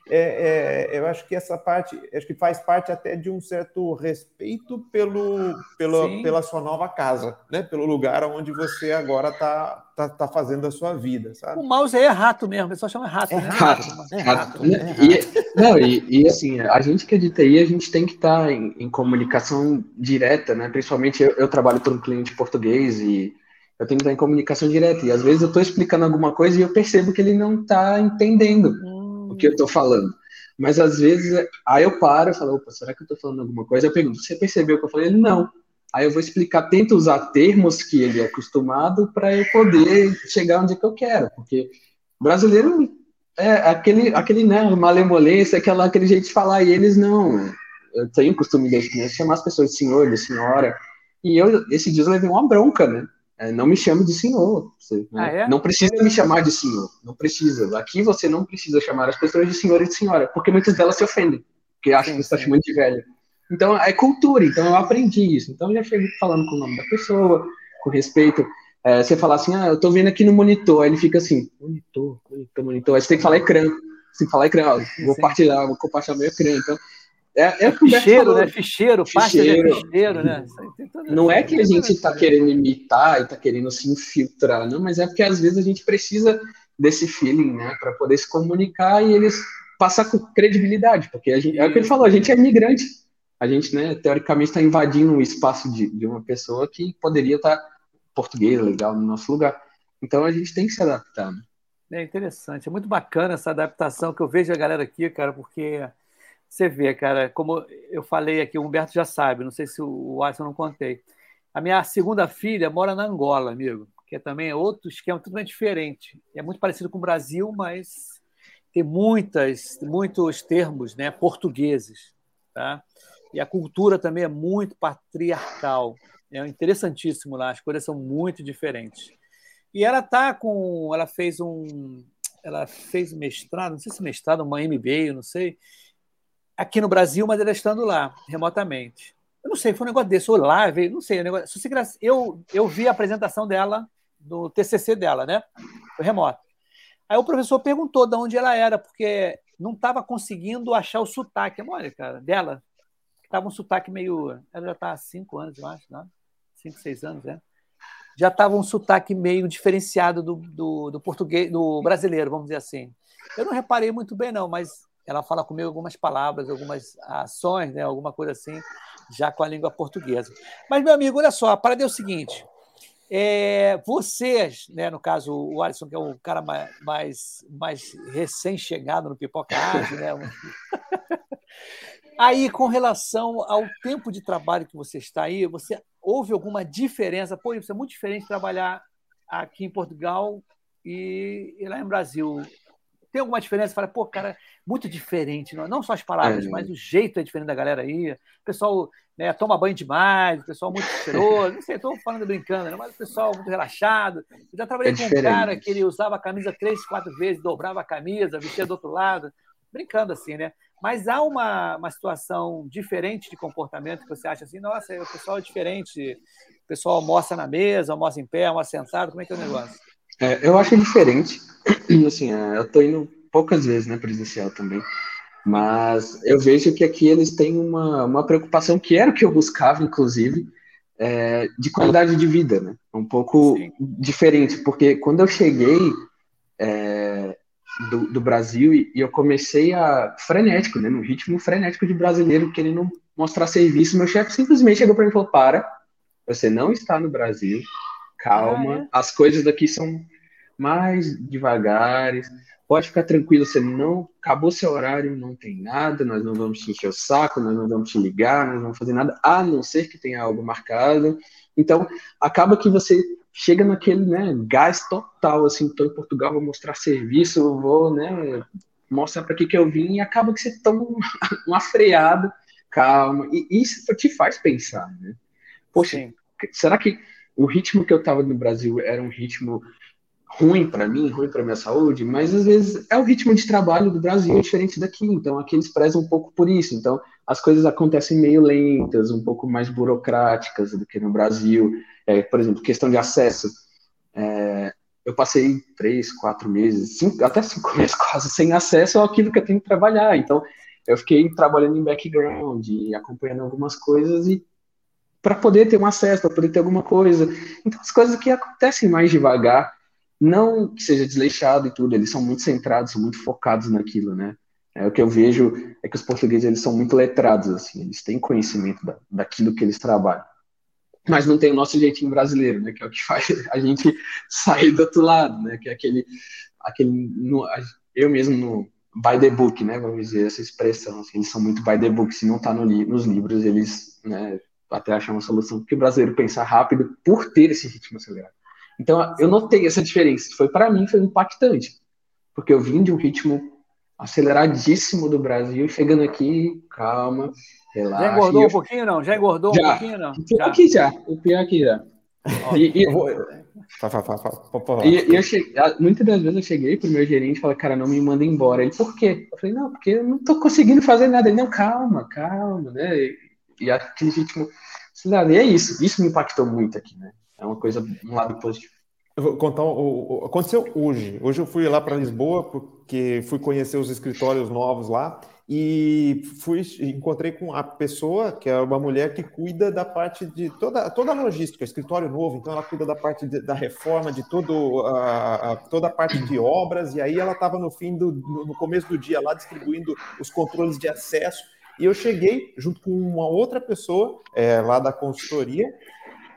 [SPEAKER 8] É, é, eu acho que essa parte, acho que faz parte até de um certo respeito pelo, pelo pela sua nova casa, né? Pelo lugar onde você agora está tá, tá fazendo a sua vida, sabe?
[SPEAKER 2] O mouse é rato mesmo, o pessoal chama rato. É
[SPEAKER 9] né? rato, é rato. É rato. É rato. E, Não, e, e, assim, a gente que é de TI, a gente tem que estar tá em, em, comunicação direta, né? Principalmente eu, eu trabalho para um cliente português e eu tenho que estar em comunicação direta. E às vezes eu estou explicando alguma coisa e eu percebo que ele não está entendendo hum. O que eu estou falando. Mas às vezes, aí eu paro e falo, opa, será que eu estou falando alguma coisa? Eu pergunto, você percebeu o que eu falei? Ele, não. Aí eu vou explicar, tento usar termos que ele é acostumado para eu poder chegar onde que eu quero, porque brasileiro é aquele, aquele né, malemolência, aquela, aquele jeito de falar, e eles não. Eu tenho o costume de chamar as pessoas de senhor, de senhora, e eu, esse dia eu levei uma bronca, né? É, não me chame de senhor. Você, né? ah, é? Não precisa me chamar de senhor. Não precisa. Aqui você não precisa chamar as pessoas de senhor e de senhora, porque muitas delas se ofendem, porque acham sim, que você está chamando de velho. Então, é cultura. Então, eu aprendi isso. Então, eu já cheguei falando com o nome da pessoa, com respeito. É, você falar assim, ah, eu tô vendo aqui no monitor. Aí ele fica assim, monitor, monitor, monitor. Aí você tem que falar ecrã. Você tem que falar ecrã. Ó, vou compartilhar, vou compartilhar meu ecrã. Então,
[SPEAKER 2] é, é ficheiro, né? Ficheiro, pasta de ficheiro, né?
[SPEAKER 9] Não é que a gente está querendo imitar e está querendo se infiltrar, não, mas é porque às vezes a gente precisa desse feeling, né, para poder se comunicar e eles passar com credibilidade, porque a gente, é o que ele falou, a gente é migrante, a gente, né, teoricamente está invadindo um espaço de, de uma pessoa que poderia estar tá português, legal, no nosso lugar. Então a gente tem que se adaptar. Né?
[SPEAKER 2] É interessante, é muito bacana essa adaptação que eu vejo a galera aqui, cara, porque você vê, cara, como eu falei aqui, o Humberto já sabe, não sei se o Alisson não contei. A minha segunda filha mora na Angola, amigo, que é também outro esquema totalmente diferente. É muito parecido com o Brasil, mas tem muitas, muitos termos né, portugueses. Tá? E a cultura também é muito patriarcal. É interessantíssimo lá, as coisas são muito diferentes. E ela tá com. Ela fez um. Ela fez mestrado, não sei se mestrado, uma MBA, não sei aqui no Brasil, mas ela estando lá, remotamente. Eu não sei, foi um negócio desse, ou lá, não sei, um negócio, eu, eu vi a apresentação dela no TCC dela, né? Foi remoto. Aí o professor perguntou de onde ela era, porque não estava conseguindo achar o sotaque. Olha, cara, dela, estava um sotaque meio. Ela já está há cinco anos, eu acho, né? Cinco, seis anos, né? Já estava um sotaque meio diferenciado do, do, do português, do brasileiro, vamos dizer assim. Eu não reparei muito bem, não, mas ela fala comigo algumas palavras, algumas ações, né, alguma coisa assim, já com a língua portuguesa. Mas, meu amigo, olha só, a parada é o seguinte: é, vocês, né, no caso, o Alisson, que é o cara mais, mais recém-chegado no Pipoca né? aí, com relação ao tempo de trabalho que você está aí, você houve alguma diferença? Pô, isso é muito diferente trabalhar aqui em Portugal e, e lá em Brasil tem alguma diferença? Fala, pô, cara, muito diferente, não, não só as palavras, é. mas o jeito é diferente da galera aí. O pessoal né, toma banho demais, o pessoal muito cheiroso, não sei, estou falando brincando, né, mas o pessoal muito relaxado. Eu já trabalhei é com um cara que ele usava a camisa três, quatro vezes, dobrava a camisa, vestia do outro lado, brincando assim, né? Mas há uma, uma situação diferente de comportamento que você acha assim, nossa, o pessoal é diferente, o pessoal almoça na mesa, almoça em pé, almoça sentado, como é que é o negócio?
[SPEAKER 9] É, eu acho diferente. Assim, é, eu tô indo poucas vezes, né, presencial também. Mas eu vejo que aqui eles têm uma, uma preocupação que era o que eu buscava, inclusive, é, de qualidade de vida, né? Um pouco Sim. diferente, porque quando eu cheguei é, do, do, Brasil e, e, eu comecei a frenético, né? No ritmo frenético de brasileiro, querendo mostrar serviço, meu chefe simplesmente chegou para mim e falou: para, você não está no Brasil, calma, ah, é? as coisas daqui são mais devagares. Pode ficar tranquilo, você não acabou seu horário, não tem nada, nós não vamos te encher o saco, nós não vamos te ligar, nós não vamos fazer nada, a não ser que tenha algo marcado. Então, acaba que você chega naquele né, gás total, assim, estou em Portugal, vou mostrar serviço, vou né, mostrar para que, que eu vim, e acaba que você toma uma freada, calma, e isso te faz pensar, né? Poxa, Sim. será que o ritmo que eu estava no Brasil era um ritmo ruim para mim, ruim para minha saúde, mas às vezes é o ritmo de trabalho do Brasil diferente daqui, então aqui eles prezam um pouco por isso. Então as coisas acontecem meio lentas, um pouco mais burocráticas do que no Brasil. É, por exemplo, questão de acesso. É, eu passei três, quatro meses, cinco, até cinco meses quase sem acesso àquilo que eu tenho que trabalhar. Então eu fiquei trabalhando em background, acompanhando algumas coisas e para poder ter um acesso, para poder ter alguma coisa. Então as coisas que acontecem mais devagar não que seja desleixado e tudo, eles são muito centrados, são muito focados naquilo, né? É, o que eu vejo é que os portugueses eles são muito letrados, assim, eles têm conhecimento da, daquilo que eles trabalham. Mas não tem o nosso jeitinho brasileiro, né, que é o que faz a gente sair do outro lado, né, que é aquele, aquele no, eu mesmo no by the book, né, vamos dizer essa expressão, assim, eles são muito by the book, se não está no, nos livros, eles, né, até achar uma solução, porque o brasileiro pensa rápido por ter esse ritmo acelerado. Então, eu notei essa diferença, foi para mim foi impactante, porque eu vim de um ritmo aceleradíssimo do Brasil, chegando aqui, calma, relaxa.
[SPEAKER 2] Já engordou um pouquinho, não? Já engordou já. um pouquinho, não? O
[SPEAKER 9] pior aqui já, o pior aqui já. E, e, e, eu cheguei, muitas das vezes eu cheguei pro meu gerente e falei, cara, não me manda embora. Ele, por quê? Eu falei, não, porque eu não tô conseguindo fazer nada. Ele, não, calma, calma, né? E, e aquele ritmo. E é isso, isso me impactou muito aqui, né? É uma coisa, um lado positivo.
[SPEAKER 8] Eu vou contar o, o aconteceu hoje. Hoje eu fui lá para Lisboa porque fui conhecer os escritórios novos lá e fui encontrei com a pessoa que é uma mulher que cuida da parte de toda toda a logística, escritório novo. Então ela cuida da parte de, da reforma de todo a, a, toda a parte de obras e aí ela estava no fim do no começo do dia lá distribuindo os controles de acesso e eu cheguei junto com uma outra pessoa é, lá da consultoria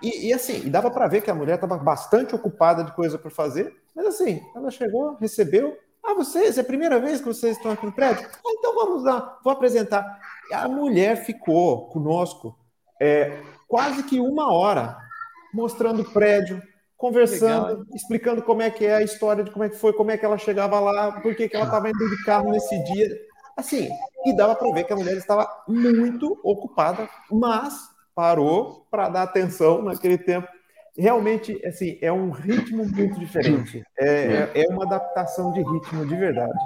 [SPEAKER 8] e, e assim, dava para ver que a mulher estava bastante ocupada de coisa para fazer, mas assim, ela chegou, recebeu. Ah, vocês, é a primeira vez que vocês estão aqui no prédio? Ah, então vamos lá, vou apresentar. A mulher ficou conosco é, quase que uma hora, mostrando o prédio, conversando, Legal, explicando como é que é a história de como é que foi, como é que ela chegava lá, por que, que ela estava indo de carro nesse dia. Assim, e dava para ver que a mulher estava muito ocupada, mas parou para dar atenção naquele tempo. Realmente, assim, é um ritmo muito diferente. É, é, é uma adaptação de ritmo de verdade.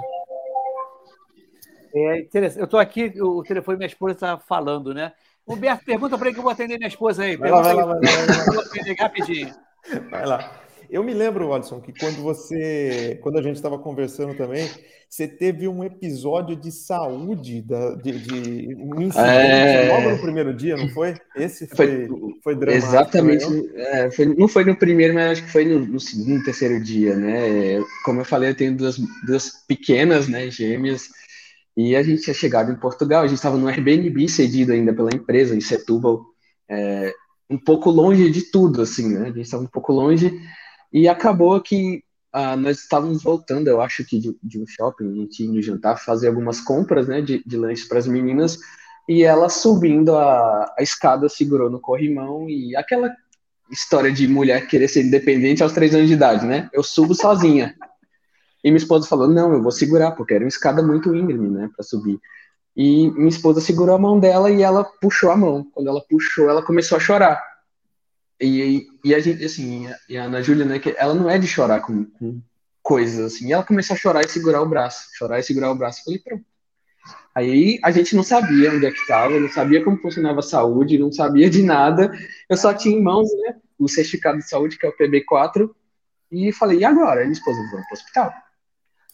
[SPEAKER 2] É interessante. Eu estou aqui, o telefone minha esposa está falando, né? Humberto, pergunta para ele que eu vou atender minha esposa aí. Vai lá, vai lá, vai lá, vai lá. Rapidinho.
[SPEAKER 8] Vai lá. Eu me lembro, Alisson, que quando você, quando a gente estava conversando também, você teve um episódio de saúde, da, de, de um incidente é... logo no primeiro dia, não foi? Esse foi, foi, foi dramático.
[SPEAKER 9] Exatamente. É, foi, não foi no primeiro, mas acho que foi no, no, segundo, terceiro dia, né? Como eu falei, eu tenho duas, duas pequenas, né, gêmeas, e a gente tinha chegado em Portugal, a gente estava no Airbnb cedido ainda pela empresa, em Setúbal, é, um pouco longe de tudo, assim, né? A gente estava um pouco longe e acabou que ah, nós estávamos voltando, eu acho que de, de um shopping, a gente ia jantar, fazer algumas compras né, de, de lanche para as meninas, e ela subindo a, a escada segurou no corrimão, e aquela história de mulher querer ser independente aos três anos de idade, né? Eu subo sozinha. E minha esposa falou: Não, eu vou segurar, porque era uma escada muito íngreme, né, para subir. E minha esposa segurou a mão dela e ela puxou a mão. Quando ela puxou, ela começou a chorar. E, e a gente, assim, e a Ana Júlia, né, que ela não é de chorar com, com coisas, assim. E ela começou a chorar e segurar o braço, chorar e segurar o braço. Falei, pronto. Aí a gente não sabia onde é que estava, não sabia como funcionava a saúde, não sabia de nada. Eu só tinha em mãos, né, o certificado de saúde, que é o PB4, e falei, e agora? A minha esposa, vamos para o hospital.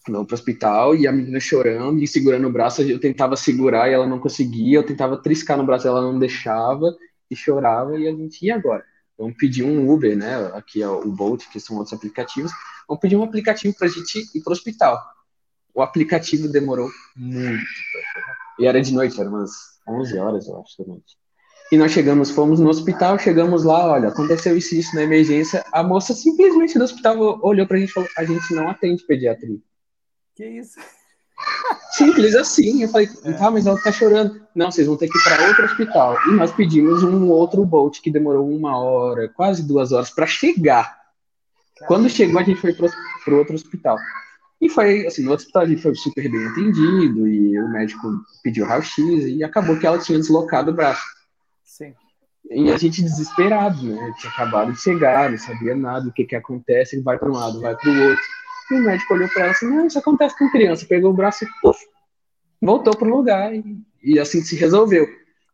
[SPEAKER 9] Vamos para o hospital, e a menina chorando e segurando o braço, eu tentava segurar e ela não conseguia, eu tentava triscar no braço, ela não deixava, e chorava, e a gente, e agora? Vamos pedir um Uber, né? Aqui é o Bolt, que são outros aplicativos. Vamos pedir um aplicativo para a gente ir para o hospital. O aplicativo demorou muito. E era de noite, era umas 11 horas, eu acho, noite. E nós chegamos, fomos no hospital, chegamos lá, olha, aconteceu isso isso na emergência. A moça simplesmente no hospital olhou para a gente e falou: a gente não atende pediatria.
[SPEAKER 2] Que isso?
[SPEAKER 9] Simples assim. Eu falei, é. tá, mas ela tá chorando. Não, vocês vão ter que ir para outro hospital. E nós pedimos um outro Bolt que demorou uma hora, quase duas horas para chegar. Quando chegou, a gente foi para o outro hospital. E foi, assim, no hospital a gente foi super bem atendido, e o médico pediu raio-x, e acabou que ela tinha deslocado o braço.
[SPEAKER 2] Sim.
[SPEAKER 9] E a gente desesperado, né? Tinha acabado de chegar, não sabia nada, o que que acontece, vai para um lado, vai para o outro. E o médico olhou para ela assim: não, isso acontece com criança. Pegou o braço e voltou para o lugar. E, e, assim se resolveu.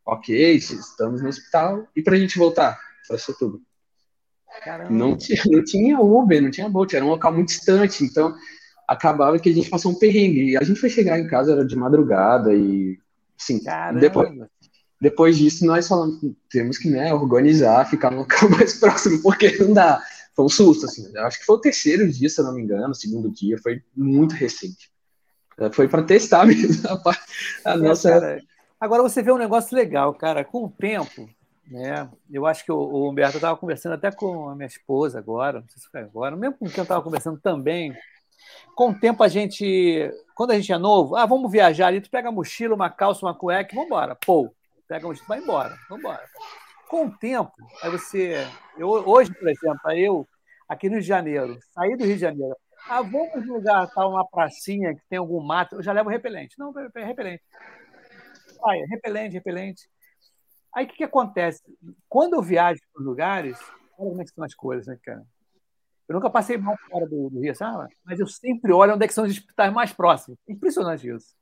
[SPEAKER 9] Ok, estamos no hospital. E para a gente voltar para tudo. Não tinha, não tinha Uber, não tinha Bolt, era um local muito distante. Então acabava que a gente passou um perrengue. E a gente foi chegar em casa, era de madrugada. E assim, depois, depois disso nós falamos: temos que né, organizar, ficar no local mais próximo, porque não dá foi um susto, assim. Eu acho que foi o terceiro dia, se eu não me engano, o segundo dia, foi muito recente. Foi para testar mesmo a, a nossa.
[SPEAKER 2] Cara, agora você vê um negócio legal, cara. Com o tempo, né? Eu acho que o, o Humberto estava conversando até com a minha esposa agora, não sei se foi agora, mesmo com quem eu estava conversando também. Com o tempo a gente, quando a gente é novo, ah, vamos viajar ali, tu pega a mochila, uma calça, uma cueca, vamos embora. Pô, pega a mochila, vai embora, vamos embora. Com o tempo, aí você, eu, hoje, por exemplo, eu aqui no Rio de Janeiro, saí do Rio de Janeiro, ah, vamos num lugar, tá uma pracinha que tem algum mato, eu já levo repelente. Não, repelente. Vai, repelente, repelente. Aí o que, que acontece? Quando eu viajo para lugares, olha como é que são as coisas, né, cara? Eu nunca passei mal fora do, do Rio, sabe? Mas eu sempre olho onde é que são os hospitais mais próximos. Impressionante isso.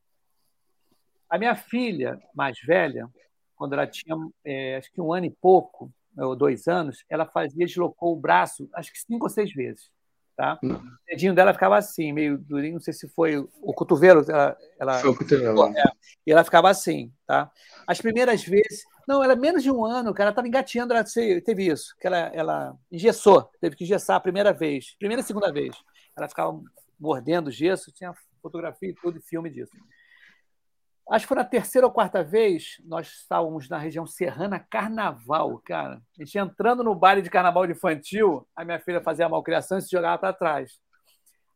[SPEAKER 2] A minha filha mais velha, quando ela tinha é, acho que um ano e pouco, ou dois anos, ela fazia, deslocou o braço, acho que cinco ou seis vezes. Tá? Hum. O dedinho dela ficava assim, meio durinho, não sei se foi o cotovelo. Ela, ela,
[SPEAKER 9] foi o cotovelo.
[SPEAKER 2] É, e ela ficava assim, tá? As primeiras vezes, não, ela menos de um ano, cara, ela estava engateando, ela teve isso, que ela, ela engessou, teve que engessar a primeira vez, primeira e segunda vez. Ela ficava mordendo gesso, tinha fotografia e tudo, filme disso. Acho que foi na terceira ou quarta vez, nós estávamos na região serrana Carnaval, cara. A gente entrando no baile de carnaval infantil, a minha filha fazia a malcriação e se jogava para trás.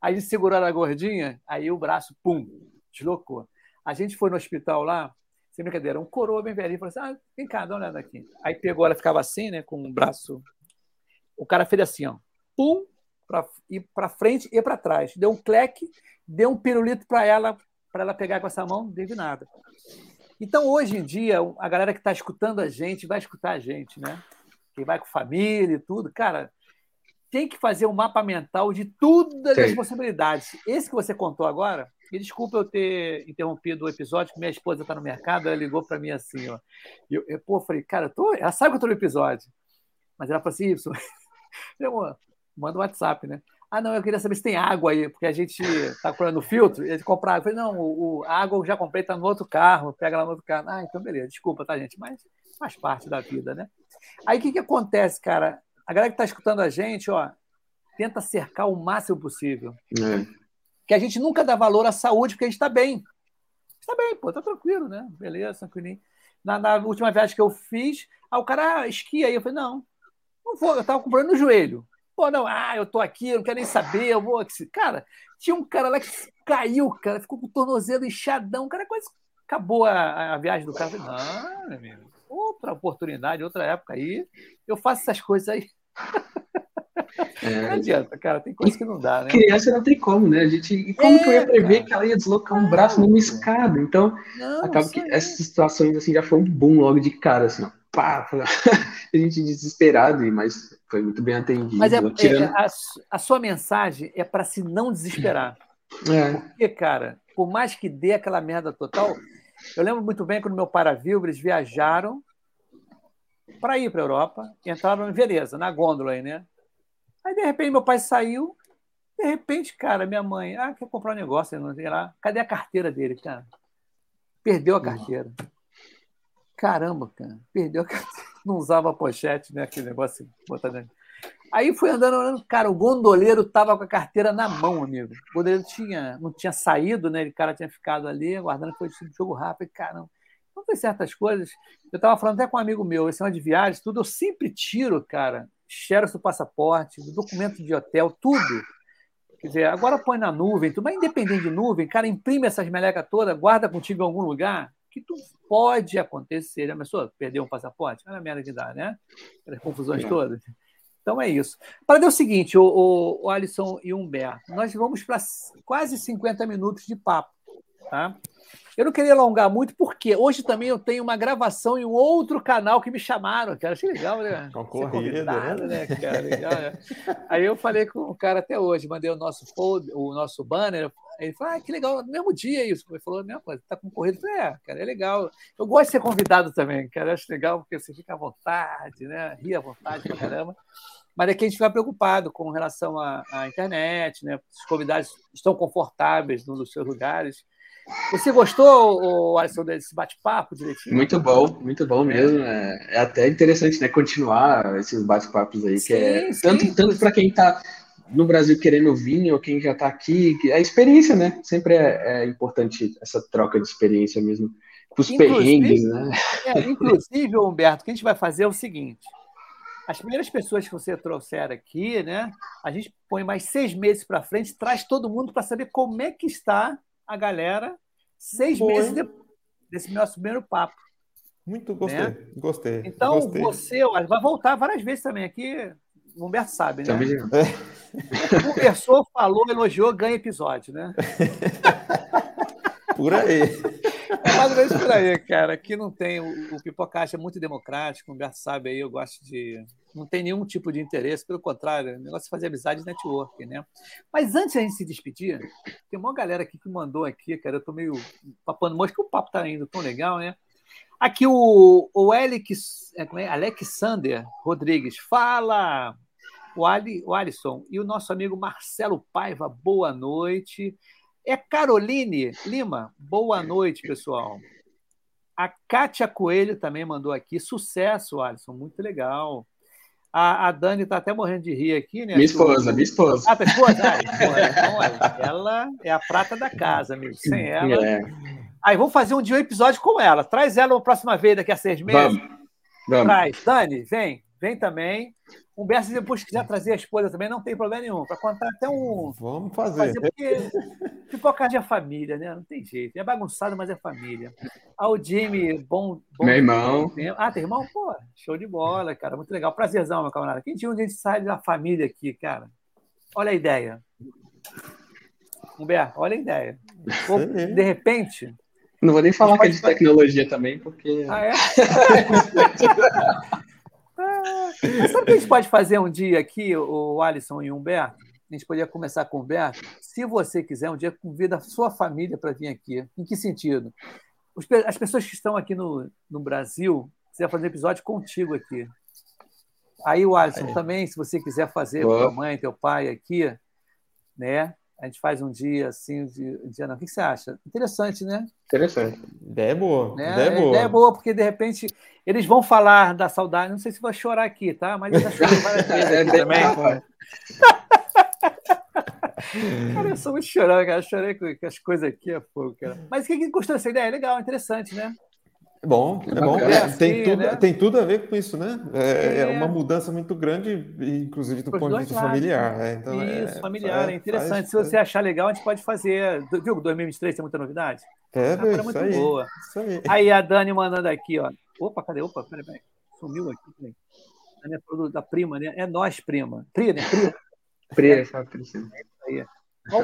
[SPEAKER 2] Aí seguraram a gordinha, aí o braço, pum, deslocou. A gente foi no hospital lá, sem brincadeira, um coroa bem velhinho, falou assim: ah, vem cá, dá uma olhada aqui. Aí pegou, ela ficava assim, né, com o braço. O cara fez assim, ó, pum, para frente e para trás. Deu um cleque, deu um pirulito para ela para ela pegar com essa mão, não teve nada. Então, hoje em dia, a galera que está escutando a gente vai escutar a gente, né? Quem vai com família e tudo, cara, tem que fazer um mapa mental de todas as possibilidades. Esse que você contou agora, e desculpa eu ter interrompido o episódio, que minha esposa está no mercado, ela ligou para mim assim, ó. Eu, eu, pô, falei, cara, tô... ela sabe que eu estou no episódio. Mas ela falou assim, Y, manda um WhatsApp, né? Ah, não, eu queria saber se tem água aí, porque a gente está comprando filtro, e a gente comprar água. Eu falei, não, o, o, a água eu já comprei, está no outro carro, pega lá no outro carro. Ah, então beleza, desculpa, tá, gente? Mas faz parte da vida, né? Aí o que, que acontece, cara? A galera que está escutando a gente, ó, tenta cercar o máximo possível. É. Que a gente nunca dá valor à saúde, porque a gente está bem. Está bem, pô, tá tranquilo, né? Beleza, tranquilinho. Na, na, última viagem que eu fiz, ah, o cara esquia aí. Eu falei, não, não vou, eu estava comprando no joelho. Pô, não, ah, eu tô aqui, eu não quero nem saber, eu vou. Cara, tinha um cara lá que caiu, cara, ficou com o tornozelo inchadão, o cara quase acabou a, a viagem do cara. Falei, não, meu amigo, outra oportunidade, outra época aí, eu faço essas coisas aí. É, não adianta, cara, tem coisa que não dá, né?
[SPEAKER 9] Criança não tem como, né? A gente, e como é, que eu ia prever cara. que ela ia deslocar um braço numa escada? Então, não, acaba que essas situações assim já foi um boom logo de cara, assim, ó pá, a gente desesperado, mas foi muito bem atendido.
[SPEAKER 2] Mas é, tirando... é, a, a, sua mensagem é para se não desesperar. É. Porque, cara, por mais que dê aquela merda total, eu lembro muito bem quando meu pai viu, eles viajaram para ir para a Europa, entraram em Veneza, na gôndola aí, né? Aí, de repente, meu pai saiu, de repente, cara, minha mãe, ah, quer comprar um negócio, não sei lá. Cadê a carteira dele, cara? Perdeu a carteira. Caramba, cara, perdeu. Não usava pochete, né? Aquele negócio botar dentro. Aí fui andando, andando, cara, o gondoleiro tava com a carteira na mão, amigo. O gondoleiro tinha, não tinha saído, né? O cara tinha ficado ali, aguardando, foi um jogo rápido. Caramba, não tem certas coisas. Eu tava falando até com um amigo meu, esse é de viagem, tudo, eu sempre tiro, cara, xerox do passaporte, do documento de hotel, tudo. Quer dizer, agora põe na nuvem, tudo, mas independente de nuvem, cara, imprime essas melecas todas, guarda contigo em algum lugar, que tu pode acontecer. Já pensou? Perder um passaporte? Olha a merda que dá, né? As confusões todas. Então é isso. Para ver o seguinte, o, o, o Alisson e o Humberto, nós vamos para quase 50 minutos de papo. Tá? Eu não queria alongar muito, porque hoje também eu tenho uma gravação em um outro canal que me chamaram, cara. Achei legal, né?
[SPEAKER 8] Concorrido, né?
[SPEAKER 2] né cara? Legal, né? Aí eu falei com o cara até hoje, mandei o nosso, o nosso banner. Ele falou, ah, que legal, no mesmo dia isso. Ele falou, não, coisa, tá concorrido. Falei, é, cara, é legal. Eu gosto de ser convidado também, cara. Eu acho legal porque você fica à vontade, né? Ri à vontade pra caramba. Mas é que a gente fica preocupado com relação à, à internet, né? Os convidados estão confortáveis nos seus lugares. Você gostou, Alisson, desse bate-papo direitinho?
[SPEAKER 9] Muito bom, muito bom mesmo. É, é até interessante né, continuar esses bate-papos aí, sim, que é sim, tanto, tanto para quem está no Brasil querendo vir, ou quem já está aqui. A experiência, né? Sempre é, é, importante essa troca de experiência mesmo. Os perrengues, né?
[SPEAKER 2] É, inclusive, Humberto, o que a gente vai fazer é o seguinte. As primeiras pessoas que você trouxer aqui, né? A gente põe mais seis meses para frente, traz todo mundo para saber como é que está a galera seis
[SPEAKER 8] Boa,
[SPEAKER 2] meses depois desse nosso primeiro papo.
[SPEAKER 8] Muito gostei,
[SPEAKER 2] Né?
[SPEAKER 8] gostei.
[SPEAKER 2] Então,
[SPEAKER 8] gostei.
[SPEAKER 2] você vai voltar várias vezes também aqui. O Humberto sabe, né?
[SPEAKER 9] Também-
[SPEAKER 2] Conversou, falou, elogiou, ganha episódio, né?
[SPEAKER 8] Por aí.
[SPEAKER 2] É mais ou menos por aí, cara. Aqui não tem. O, o Pipocast é muito democrático, o Humberto sabe aí, eu gosto de. Não tem nenhum tipo de interesse, pelo contrário, o negócio é fazer amizade e network, né? Mas antes da gente se despedir, tem uma galera aqui que mandou aqui, cara. Eu tô meio papando mosca, que o papo tá indo tão legal, né? Aqui o, o Alex, é, é? Alexander Rodrigues fala. O, Ali, o Alisson e o nosso amigo Marcelo Paiva, boa noite. É Caroline Lima, boa noite, pessoal. A Kátia Coelho também mandou aqui. Sucesso, Alisson, muito legal. A, a Dani está até morrendo de rir aqui, né?
[SPEAKER 9] Minha esposa, minha esposa.
[SPEAKER 2] Ah, tua esposa? Ah, esposa. Então, olha, ela é a prata da casa, amigo. Sem ela.
[SPEAKER 9] É,
[SPEAKER 2] Aí, vamos fazer um dia um episódio com ela. Traz ela uma próxima vez, daqui a seis meses.
[SPEAKER 9] vamos. Vamos.
[SPEAKER 2] Traz. Dani, vem. Vem também. Humberto, se depois quiser trazer a esposa também, não tem problema nenhum. Para contar até um.
[SPEAKER 8] Vamos fazer.
[SPEAKER 2] Fazer porque pipocagem é família, né? Não tem jeito. É bagunçado, mas é família. Ah, o Jimmy, bom. bom
[SPEAKER 9] Meu irmão.
[SPEAKER 2] Ah, tem irmão? Pô, show de bola, cara. Muito legal. Prazerzão, meu camarada. Quem dia um dia a gente sai da família aqui, cara? Olha a ideia. Humberto, olha a ideia. Pô, de repente.
[SPEAKER 9] Não vou nem falar que é de tecnologia também, porque.
[SPEAKER 2] Ah, é? Mas sabe o que a gente pode fazer um dia aqui, o Alisson e o Humberto? A gente poderia começar com o Humberto. Se você quiser, um dia convida a sua família para vir aqui. Em que sentido? As pessoas que estão aqui no, no Brasil, quiser fazer um episódio contigo aqui. Aí o Alisson também, se você quiser fazer com tua mãe, teu pai aqui, né? A gente faz um dia assim, de, um dia não. O que você acha? Interessante, né?
[SPEAKER 9] Interessante.
[SPEAKER 8] Ideia boa.
[SPEAKER 2] né?
[SPEAKER 8] Ideia
[SPEAKER 2] A
[SPEAKER 8] boa.
[SPEAKER 2] ideia é boa, porque de repente eles vão falar da saudade. Não sei se vai chorar aqui, tá? Mas eu já chorei várias vezes
[SPEAKER 9] É
[SPEAKER 2] aqui
[SPEAKER 9] bem
[SPEAKER 2] também. Cara, eu sou muito chorão, cara. Eu chorei com, as coisas aqui há pouco, cara. Mas o que, que gostou dessa ideia? É legal, interessante, né?
[SPEAKER 8] É bom, é bom. É, tem,
[SPEAKER 2] Assim,
[SPEAKER 8] tudo,
[SPEAKER 2] né?
[SPEAKER 8] tem tudo a ver com isso, né? É, é
[SPEAKER 2] É.
[SPEAKER 8] uma mudança muito grande, inclusive do
[SPEAKER 2] Pros
[SPEAKER 8] ponto de vista
[SPEAKER 2] lados.
[SPEAKER 8] familiar. é, então é-
[SPEAKER 2] Isso, familiar, é, interessante.
[SPEAKER 8] faz-
[SPEAKER 2] se você achar legal, a gente pode fazer. Viu que 2023 tem muita novidade?
[SPEAKER 8] É,
[SPEAKER 2] Ah,
[SPEAKER 8] isso
[SPEAKER 2] muito
[SPEAKER 8] aí.
[SPEAKER 2] boa.
[SPEAKER 8] Isso aí.
[SPEAKER 2] Aí a Dani mandando aqui, ó. Opa, cadê? Opa, peraí, peraí. Sumiu aqui. Peraí. A Dani falou da prima, né? É nós, prima. Pri, né? Prima.
[SPEAKER 9] Pri, Pri,
[SPEAKER 2] aí. Ó,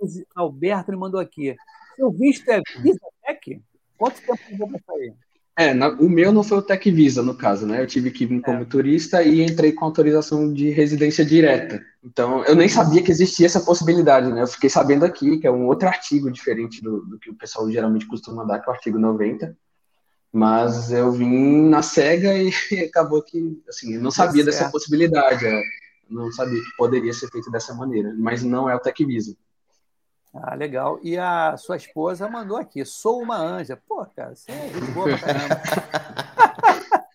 [SPEAKER 2] o Alberto me mandou aqui. Seu visto é Visatec? Quanto tempo levou para sair?
[SPEAKER 9] É, na- o meu não foi o Tech Visa, no caso, né? Eu tive que vir como turista e entrei com autorização de residência direta. Então, eu nem sabia que existia essa possibilidade, né? Eu fiquei sabendo aqui, que é um outro artigo diferente do, do que o pessoal geralmente costuma dar, que é o artigo 90. Mas eu vim na cega e acabou que, assim, eu não sabia dessa
[SPEAKER 2] certo.
[SPEAKER 9] possibilidade. é. Não sabia que poderia ser feito dessa maneira. Mas não é o Tech Visa.
[SPEAKER 2] Ah, legal. E a sua esposa mandou aqui: sou uma anja. Pô, cara, você é gente boa pra caramba.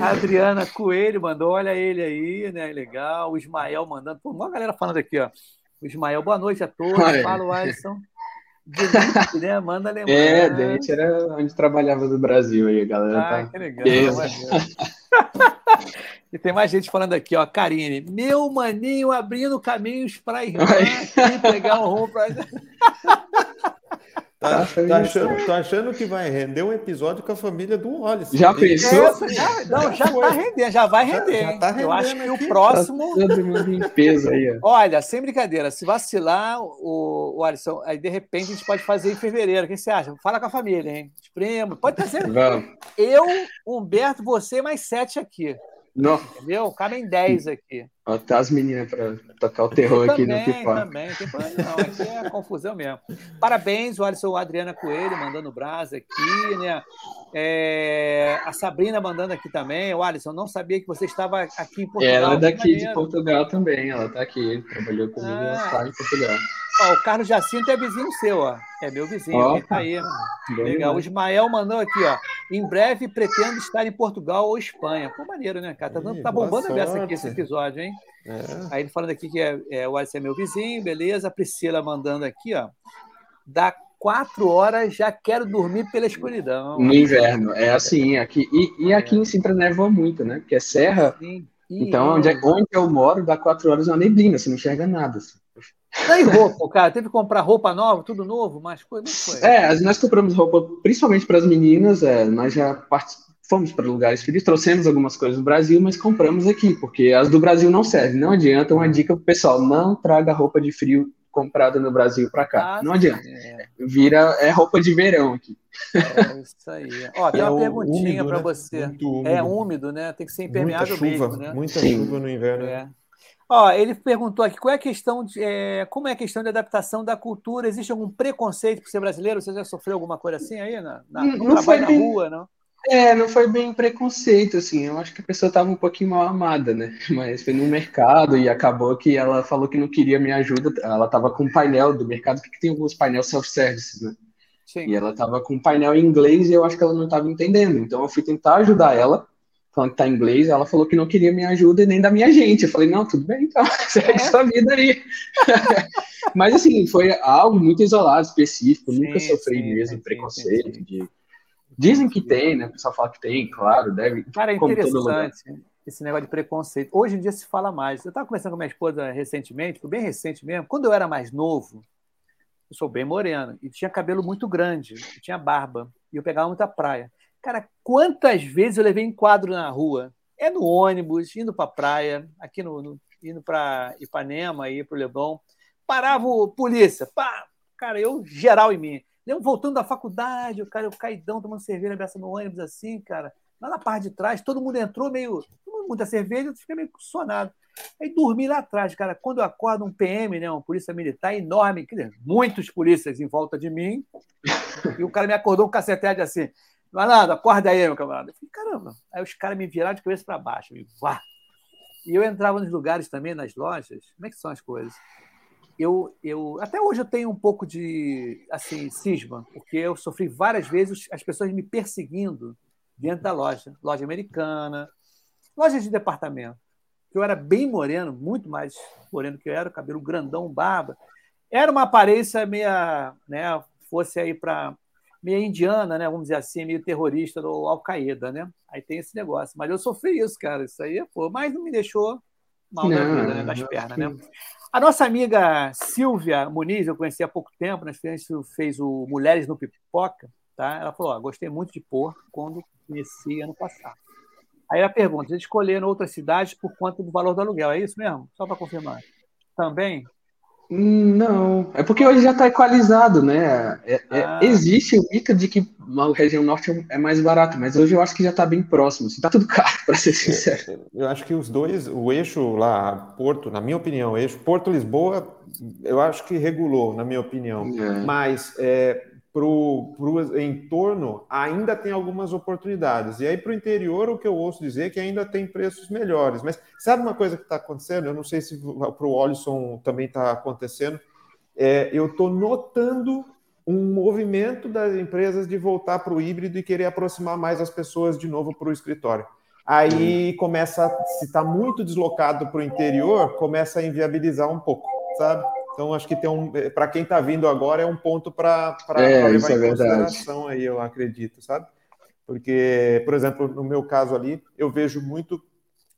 [SPEAKER 2] A Adriana Coelho mandou, olha ele aí, né? Legal. O Ismael mandando. Pô, uma galera falando aqui, ó. O Ismael, boa noite a todos.
[SPEAKER 9] Olha.
[SPEAKER 2] Fala Alisson. Denise, né? Manda lembrar.
[SPEAKER 9] É, Dente era onde trabalhava do Brasil aí, a galera
[SPEAKER 2] Ah,
[SPEAKER 9] tá.
[SPEAKER 2] que legal. E tem mais gente falando aqui, ó. Karine, meu maninho abrindo caminhos para irmã aqui pegar um rumo para.
[SPEAKER 8] Tá,
[SPEAKER 9] Tá,
[SPEAKER 8] tá achando, tô achando que vai render um episódio com a família do Wallace.
[SPEAKER 9] Já pensou?
[SPEAKER 2] Essa já, não, já tá rendendo, já vai
[SPEAKER 8] Já-
[SPEAKER 2] render.
[SPEAKER 8] já
[SPEAKER 2] hein?
[SPEAKER 8] tá
[SPEAKER 2] Eu acho que
[SPEAKER 8] aqui.
[SPEAKER 2] o próximo.
[SPEAKER 9] Peso aí.
[SPEAKER 2] Olha, sem brincadeira, se vacilar, o, o Alisson, aí de repente a gente pode fazer em fevereiro. O que você acha? Fala com a família, hein? Os primos. Pode
[SPEAKER 9] Vamos.
[SPEAKER 2] eu, Humberto, você mais sete aqui.
[SPEAKER 9] Não,
[SPEAKER 2] Entendeu? Cabem dez aqui.
[SPEAKER 9] ó, tá as meninas pra tocar o terror aqui no
[SPEAKER 2] também,
[SPEAKER 9] pipoca.
[SPEAKER 2] também, tem problema não. Aqui é confusão mesmo. Parabéns, o Alisson Adriana Coelho mandando brasa aqui, né? É, a Sabrina mandando aqui também. O Alisson, não sabia que você estava aqui em Portugal.
[SPEAKER 9] Ela é daqui de. Portugal também, ela tá aqui, trabalhou comigo, ela
[SPEAKER 2] Ah.
[SPEAKER 9] tá em Portugal.
[SPEAKER 2] Ó, o Carlos Jacinto é vizinho seu, ó. É meu vizinho,
[SPEAKER 9] Ó.
[SPEAKER 2] tá aí. Legal. O. Ismael mandou aqui, ó. Em breve pretendo estar em Portugal ou Espanha. Pô, maneiro, né, cara? Tá, dando-
[SPEAKER 8] Ih,
[SPEAKER 2] tá bombando a beça aqui esse episódio, hein?
[SPEAKER 8] É.
[SPEAKER 2] Aí ele falando aqui que é, é, o Alisson é meu vizinho, beleza. A Priscila mandando aqui, ó. Dá quatro horas, já quero dormir pela escuridão.
[SPEAKER 9] No inverno, é assim, aqui. E, e aqui em Sintra neva muito, né? Porque é serra.
[SPEAKER 2] Sim.
[SPEAKER 9] Então, onde, é- onde eu moro, dá quatro horas é uma neblina, você não enxerga nada. assim.
[SPEAKER 2] E roupa, cara? Teve que comprar roupa nova, tudo novo, mas coisa não foi.
[SPEAKER 9] É, nós compramos roupa, principalmente para as meninas, é, nós já fomos para lugares frios, trouxemos algumas coisas do Brasil, mas compramos aqui, porque as do Brasil não servem. Não adianta, uma dica pro pessoal, não traga roupa de frio comprada no Brasil para cá.
[SPEAKER 2] Ah,
[SPEAKER 9] não adianta.
[SPEAKER 2] É,
[SPEAKER 9] Vira, é roupa de verão aqui.
[SPEAKER 2] é isso aí. Ó, tem
[SPEAKER 8] É
[SPEAKER 2] uma perguntinha para
[SPEAKER 8] né?
[SPEAKER 2] você.
[SPEAKER 8] Muito úmido.
[SPEAKER 2] É úmido, né? Tem que ser
[SPEAKER 8] Muita
[SPEAKER 2] impermeável
[SPEAKER 8] chuva,
[SPEAKER 2] mesmo, né?
[SPEAKER 8] muita
[SPEAKER 9] Sim.
[SPEAKER 8] chuva no inverno.
[SPEAKER 2] É. Ó, ele perguntou aqui qual é a questão de, é, como é a questão de adaptação da cultura? Existe algum preconceito por ser brasileiro? Você já sofreu alguma coisa assim aí na, na,
[SPEAKER 9] não
[SPEAKER 2] trabalho
[SPEAKER 9] foi
[SPEAKER 2] na
[SPEAKER 9] bem-
[SPEAKER 2] rua, não?
[SPEAKER 9] É, não foi bem preconceito, assim. Eu acho que a pessoa estava um pouquinho mal amada, né? Mas foi no mercado e acabou que ela falou que não queria minha ajuda. Ela estava com um painel do mercado, que tem alguns painéis self-service, né?
[SPEAKER 2] Sim.
[SPEAKER 9] E ela estava com um painel em inglês e eu acho que ela não estava entendendo. Então eu fui tentar ajudar ela, tá em inglês. Ela falou que não queria minha ajuda e nem da minha gente. Eu falei, não, tudo bem, então, segue sua vida aí. Mas assim, foi algo muito isolado, específico.
[SPEAKER 2] Sim,
[SPEAKER 9] Nunca sofri
[SPEAKER 2] sim,
[SPEAKER 9] mesmo
[SPEAKER 2] sim,
[SPEAKER 9] preconceito. De... Dizem que tem, né? O pessoal fala que tem, claro, deve.
[SPEAKER 2] Cara, é interessante esse negócio de preconceito. Hoje em dia se fala mais. Eu estava conversando com minha esposa recentemente, bem recente mesmo. Quando eu era mais novo, eu sou bem moreno e tinha cabelo muito grande, tinha barba e eu pegava muita praia. Cara, quantas vezes eu levei enquadro na rua? É no ônibus, indo para praia, aqui no, no- indo para Ipanema, aí para o Leblon. Parava o polícia, pá, cara, eu geral em mim. Eu voltando da faculdade, o cara, eu caidão, tomando cerveja aberta no ônibus, assim, cara. Lá na parte de trás, todo mundo entrou meio. tomando muita cerveja, eu fiquei meio sonado. Aí dormi lá atrás, cara. Quando eu acordo, um PM, né, um polícia militar enorme, dizer, muitos polícias em volta de mim, e o cara me acordou com um cacetete assim. Malandro, acorda aí, meu camarada. Eu falei, caramba. Aí os caras me viraram de cabeça para baixo. E, vá. e eu entrava nos lugares também, nas lojas. Como é que são as coisas? Eu, eu, até hoje eu tenho um pouco de assim cisma, porque eu sofri várias vezes as pessoas me perseguindo dentro da loja, loja americana, loja de departamento. Eu era bem moreno, muito mais moreno que eu era, cabelo grandão, barba. Era uma aparência meia, né, fosse aí para meia indiana, né, vamos dizer assim, meio terrorista do Al-Qaeda, né? Aí tem esse negócio. Mas eu sofri isso, cara, isso aí, pô, mas não me deixou mal da
[SPEAKER 9] Não,
[SPEAKER 2] vida, né, das pernas,
[SPEAKER 9] acho
[SPEAKER 2] né? A nossa amiga Silvia Muniz, eu conheci há pouco tempo, nós fez, fez o Mulheres no Pipoca, tá? Ela falou: ó, gostei muito de Porto quando conheci ano passado. Aí ela pergunta: eles escolheram outras cidades por conta do valor do aluguel, é isso mesmo? Só para confirmar. Também?
[SPEAKER 9] Não, é porque hoje já está equalizado, né? É- é-
[SPEAKER 2] Ah.
[SPEAKER 9] existe o mito de que a região norte é mais barata, mas hoje eu acho que já está bem próximo. Assim, tá tudo caro, para ser sincero.
[SPEAKER 8] Eu acho que os dois, o eixo lá, Porto, na minha opinião, o eixo Porto-Lisboa, eu acho que regulou, na minha opinião.
[SPEAKER 9] É.
[SPEAKER 8] Mas é, para o entorno ainda tem algumas oportunidades. E aí para o interior, o que eu ouço dizer é que ainda tem preços melhores. Mas sabe uma coisa que está acontecendo? Eu não sei se para o Olisson também está acontecendo. É, eu estou notando um movimento das empresas de voltar para o híbrido e querer aproximar mais as pessoas de novo para o escritório. Aí começa, se está muito deslocado para o interior, começa a inviabilizar um pouco, sabe? Então acho que tem um, para quem está vindo agora é um ponto para
[SPEAKER 9] É,
[SPEAKER 8] levar
[SPEAKER 9] isso
[SPEAKER 8] em
[SPEAKER 9] é verdade.
[SPEAKER 8] consideração aí, eu acredito, sabe? Porque, por exemplo, no meu caso ali, eu vejo muito,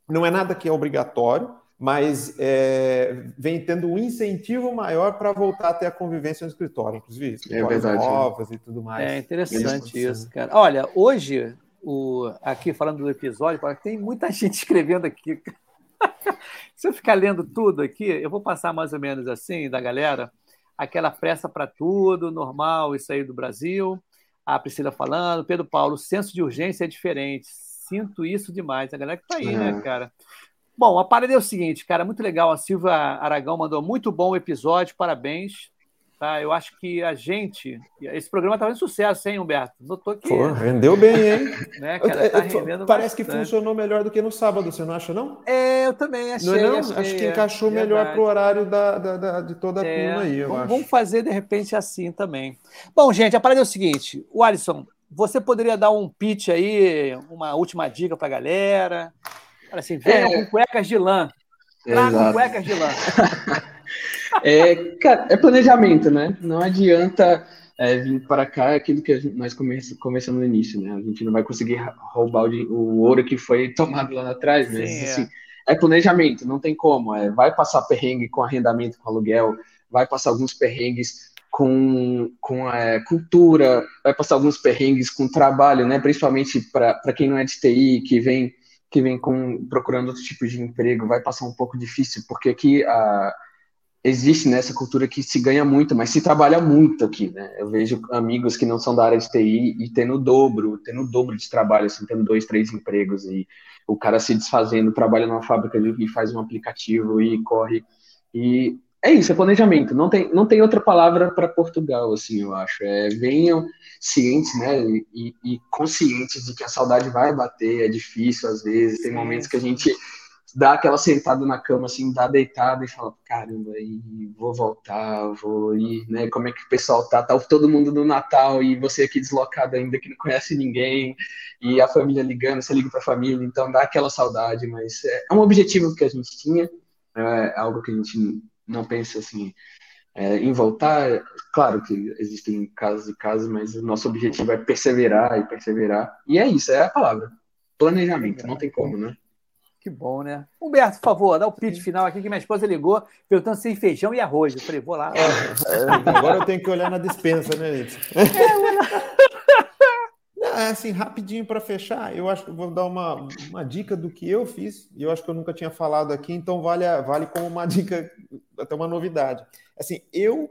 [SPEAKER 8] não é nada que é obrigatório, mas é, vem tendo um incentivo maior para voltar a ter a convivência no escritório, inclusive escritórios
[SPEAKER 9] verdade,
[SPEAKER 8] novas e tudo mais.
[SPEAKER 2] É interessante
[SPEAKER 8] Isso.
[SPEAKER 2] isso, cara. Olha, hoje, o, aqui falando do episódio, tem muita gente escrevendo aqui. Se eu ficar lendo tudo aqui, eu vou passar mais ou menos assim da galera, aquela pressa para tudo, normal, isso aí do Brasil. A Priscila falando, Pedro Paulo, o senso de urgência é diferente. Sinto isso demais. A galera que tá aí, né,
[SPEAKER 9] É.
[SPEAKER 2] cara? Bom, a parada é o seguinte, cara, muito legal. A Silvia Aragão mandou muito bom o episódio, parabéns. Tá? Eu acho que a gente. Esse programa tá fazendo sucesso, hein, Humberto? Notou que.
[SPEAKER 8] Pô, rendeu bem, hein?
[SPEAKER 2] né, cara, tá
[SPEAKER 8] É, é,
[SPEAKER 2] rendendo
[SPEAKER 8] Parece que
[SPEAKER 2] bastante.
[SPEAKER 8] funcionou melhor do que no sábado, você não acha, não?
[SPEAKER 2] É, eu também achei.
[SPEAKER 8] Não é não?
[SPEAKER 2] achei,
[SPEAKER 8] acho que
[SPEAKER 2] é,
[SPEAKER 8] encaixou melhor
[SPEAKER 2] verdade.
[SPEAKER 8] pro horário da, da- da- de toda a
[SPEAKER 2] É,
[SPEAKER 8] turma aí, eu
[SPEAKER 2] vamos,
[SPEAKER 8] acho.
[SPEAKER 2] vamos fazer de repente assim também. Bom, gente, a parada é o seguinte: o Alisson, você poderia dar um pitch aí, uma última dica pra galera? Fala assim, venham
[SPEAKER 9] É.
[SPEAKER 2] com cuecas de lã. Tragam
[SPEAKER 9] Exato.
[SPEAKER 2] cuecas de lã.
[SPEAKER 9] É, cara, é planejamento, né? Não adianta é, vir para cá, é aquilo que gente- nós come- começamos no início, né? A gente não vai conseguir roubar o, o ouro que foi tomado lá atrás, mas
[SPEAKER 2] Sim, é.
[SPEAKER 9] assim, é planejamento, não tem como. É, vai passar perrengue com arrendamento, com aluguel, vai passar alguns perrengues com, com é, cultura, vai passar alguns perrengues com trabalho, né? Principalmente para quem não é de TI, que vem que vem com, procurando outros tipos de emprego, vai passar um pouco difícil, porque aqui a existe nessa cultura que se ganha muito, mas se trabalha muito aqui, né? Eu vejo amigos que não são da área de TI e tendo o dobro, tendo o dobro de trabalho, assim, tendo dois, três empregos e o cara se desfazendo, trabalha numa fábrica e faz um aplicativo e corre e é isso, é planejamento. Não tem, não tem outra palavra para Portugal, assim, eu acho. É, venham cientes, né, e, e conscientes de que a saudade vai bater, é difícil às vezes, tem momentos que a gente dá aquela sentada na cama, assim, dá deitada e fala, caramba, e vou voltar, vou ir, né, como é que o pessoal tá? Tá todo mundo no Natal e você aqui deslocado ainda que não conhece ninguém, e a família ligando, você liga pra família, então dá aquela saudade, mas é, é um objetivo que a gente tinha, é algo que a gente não pensa, assim, é, em voltar, claro que existem casos e casos, mas o nosso objetivo é perseverar e perseverar, e é isso, é a palavra, planejamento, não tem como, né?
[SPEAKER 2] Que bom, né? Humberto, por favor, dá o pitch final aqui que minha esposa ligou perguntando se tem feijão e arroz. Eu falei, vou lá.
[SPEAKER 8] Agora eu tenho que olhar na dispensa, né? Não, é assim, rapidinho para fechar, eu acho que eu vou dar uma, uma dica do que eu fiz, e eu acho que eu nunca tinha falado aqui, então vale, vale como uma dica, até uma novidade. Assim, eu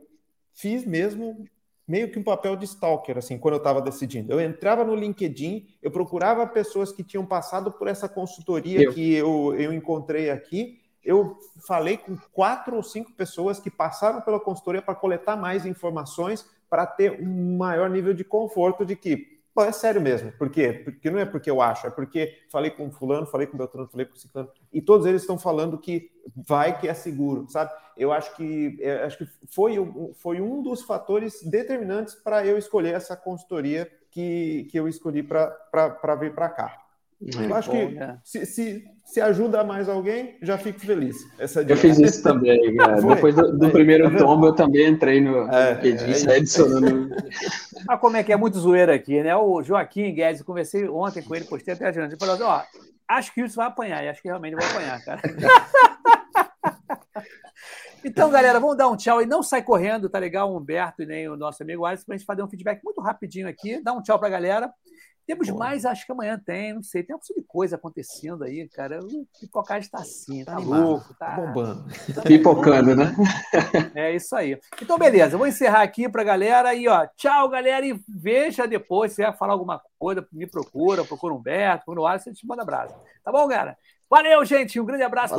[SPEAKER 8] fiz mesmo meio que um papel de stalker, assim, quando eu estava decidindo. Eu entrava no LinkedIn, eu procurava pessoas que tinham passado por essa consultoria
[SPEAKER 9] Eu.
[SPEAKER 8] que eu, eu encontrei aqui, eu falei com quatro ou cinco pessoas que passaram pela consultoria para coletar mais informações, para ter um maior nível de conforto de que, pô, é sério mesmo. Por quê? Porque não é porque eu acho, é porque falei com fulano, falei com Beltrano, falei com ciclano, e todos eles estão falando que vai que é seguro, sabe? Eu acho que eu acho que foi, foi um dos fatores determinantes para eu escolher essa consultoria que, que eu escolhi para vir para cá. Eu acho que
[SPEAKER 2] né?
[SPEAKER 8] se, se, se ajuda mais alguém, já fico feliz. Essa
[SPEAKER 9] Eu fiz isso também, cara. Depois do, do primeiro
[SPEAKER 8] tá
[SPEAKER 9] tombo, eu também entrei no
[SPEAKER 8] É,
[SPEAKER 9] LinkedIn,
[SPEAKER 8] é,
[SPEAKER 9] adicionando.
[SPEAKER 2] Ah, como é que é muito zoeira aqui, né? O Joaquim Guedes, eu conversei ontem com ele, postei até adiante. Ele falou assim: ó, acho que isso vai apanhar, e acho que realmente vai apanhar, cara. Então, galera, vamos dar um tchau e não sai correndo, tá legal? O Humberto e nem o nosso amigo Alisson, pra gente fazer um feedback muito rapidinho aqui. Dá um tchau pra galera. Temos mais, acho que amanhã tem, não sei, tem uma de coisa acontecendo aí, cara. O pipocagem está assim, tá,
[SPEAKER 8] animado,
[SPEAKER 2] louco,
[SPEAKER 8] Tá
[SPEAKER 2] tá,
[SPEAKER 8] bombando.
[SPEAKER 9] Pipocando, né?
[SPEAKER 2] É isso aí. Então, beleza, vou encerrar aqui pra galera e, ó, tchau, galera, e veja depois, se você falar alguma coisa, me procura, procura o Humberto, procura o Alisson, a gente manda abraço. Tá bom, galera? Valeu, gente, um grande abraço.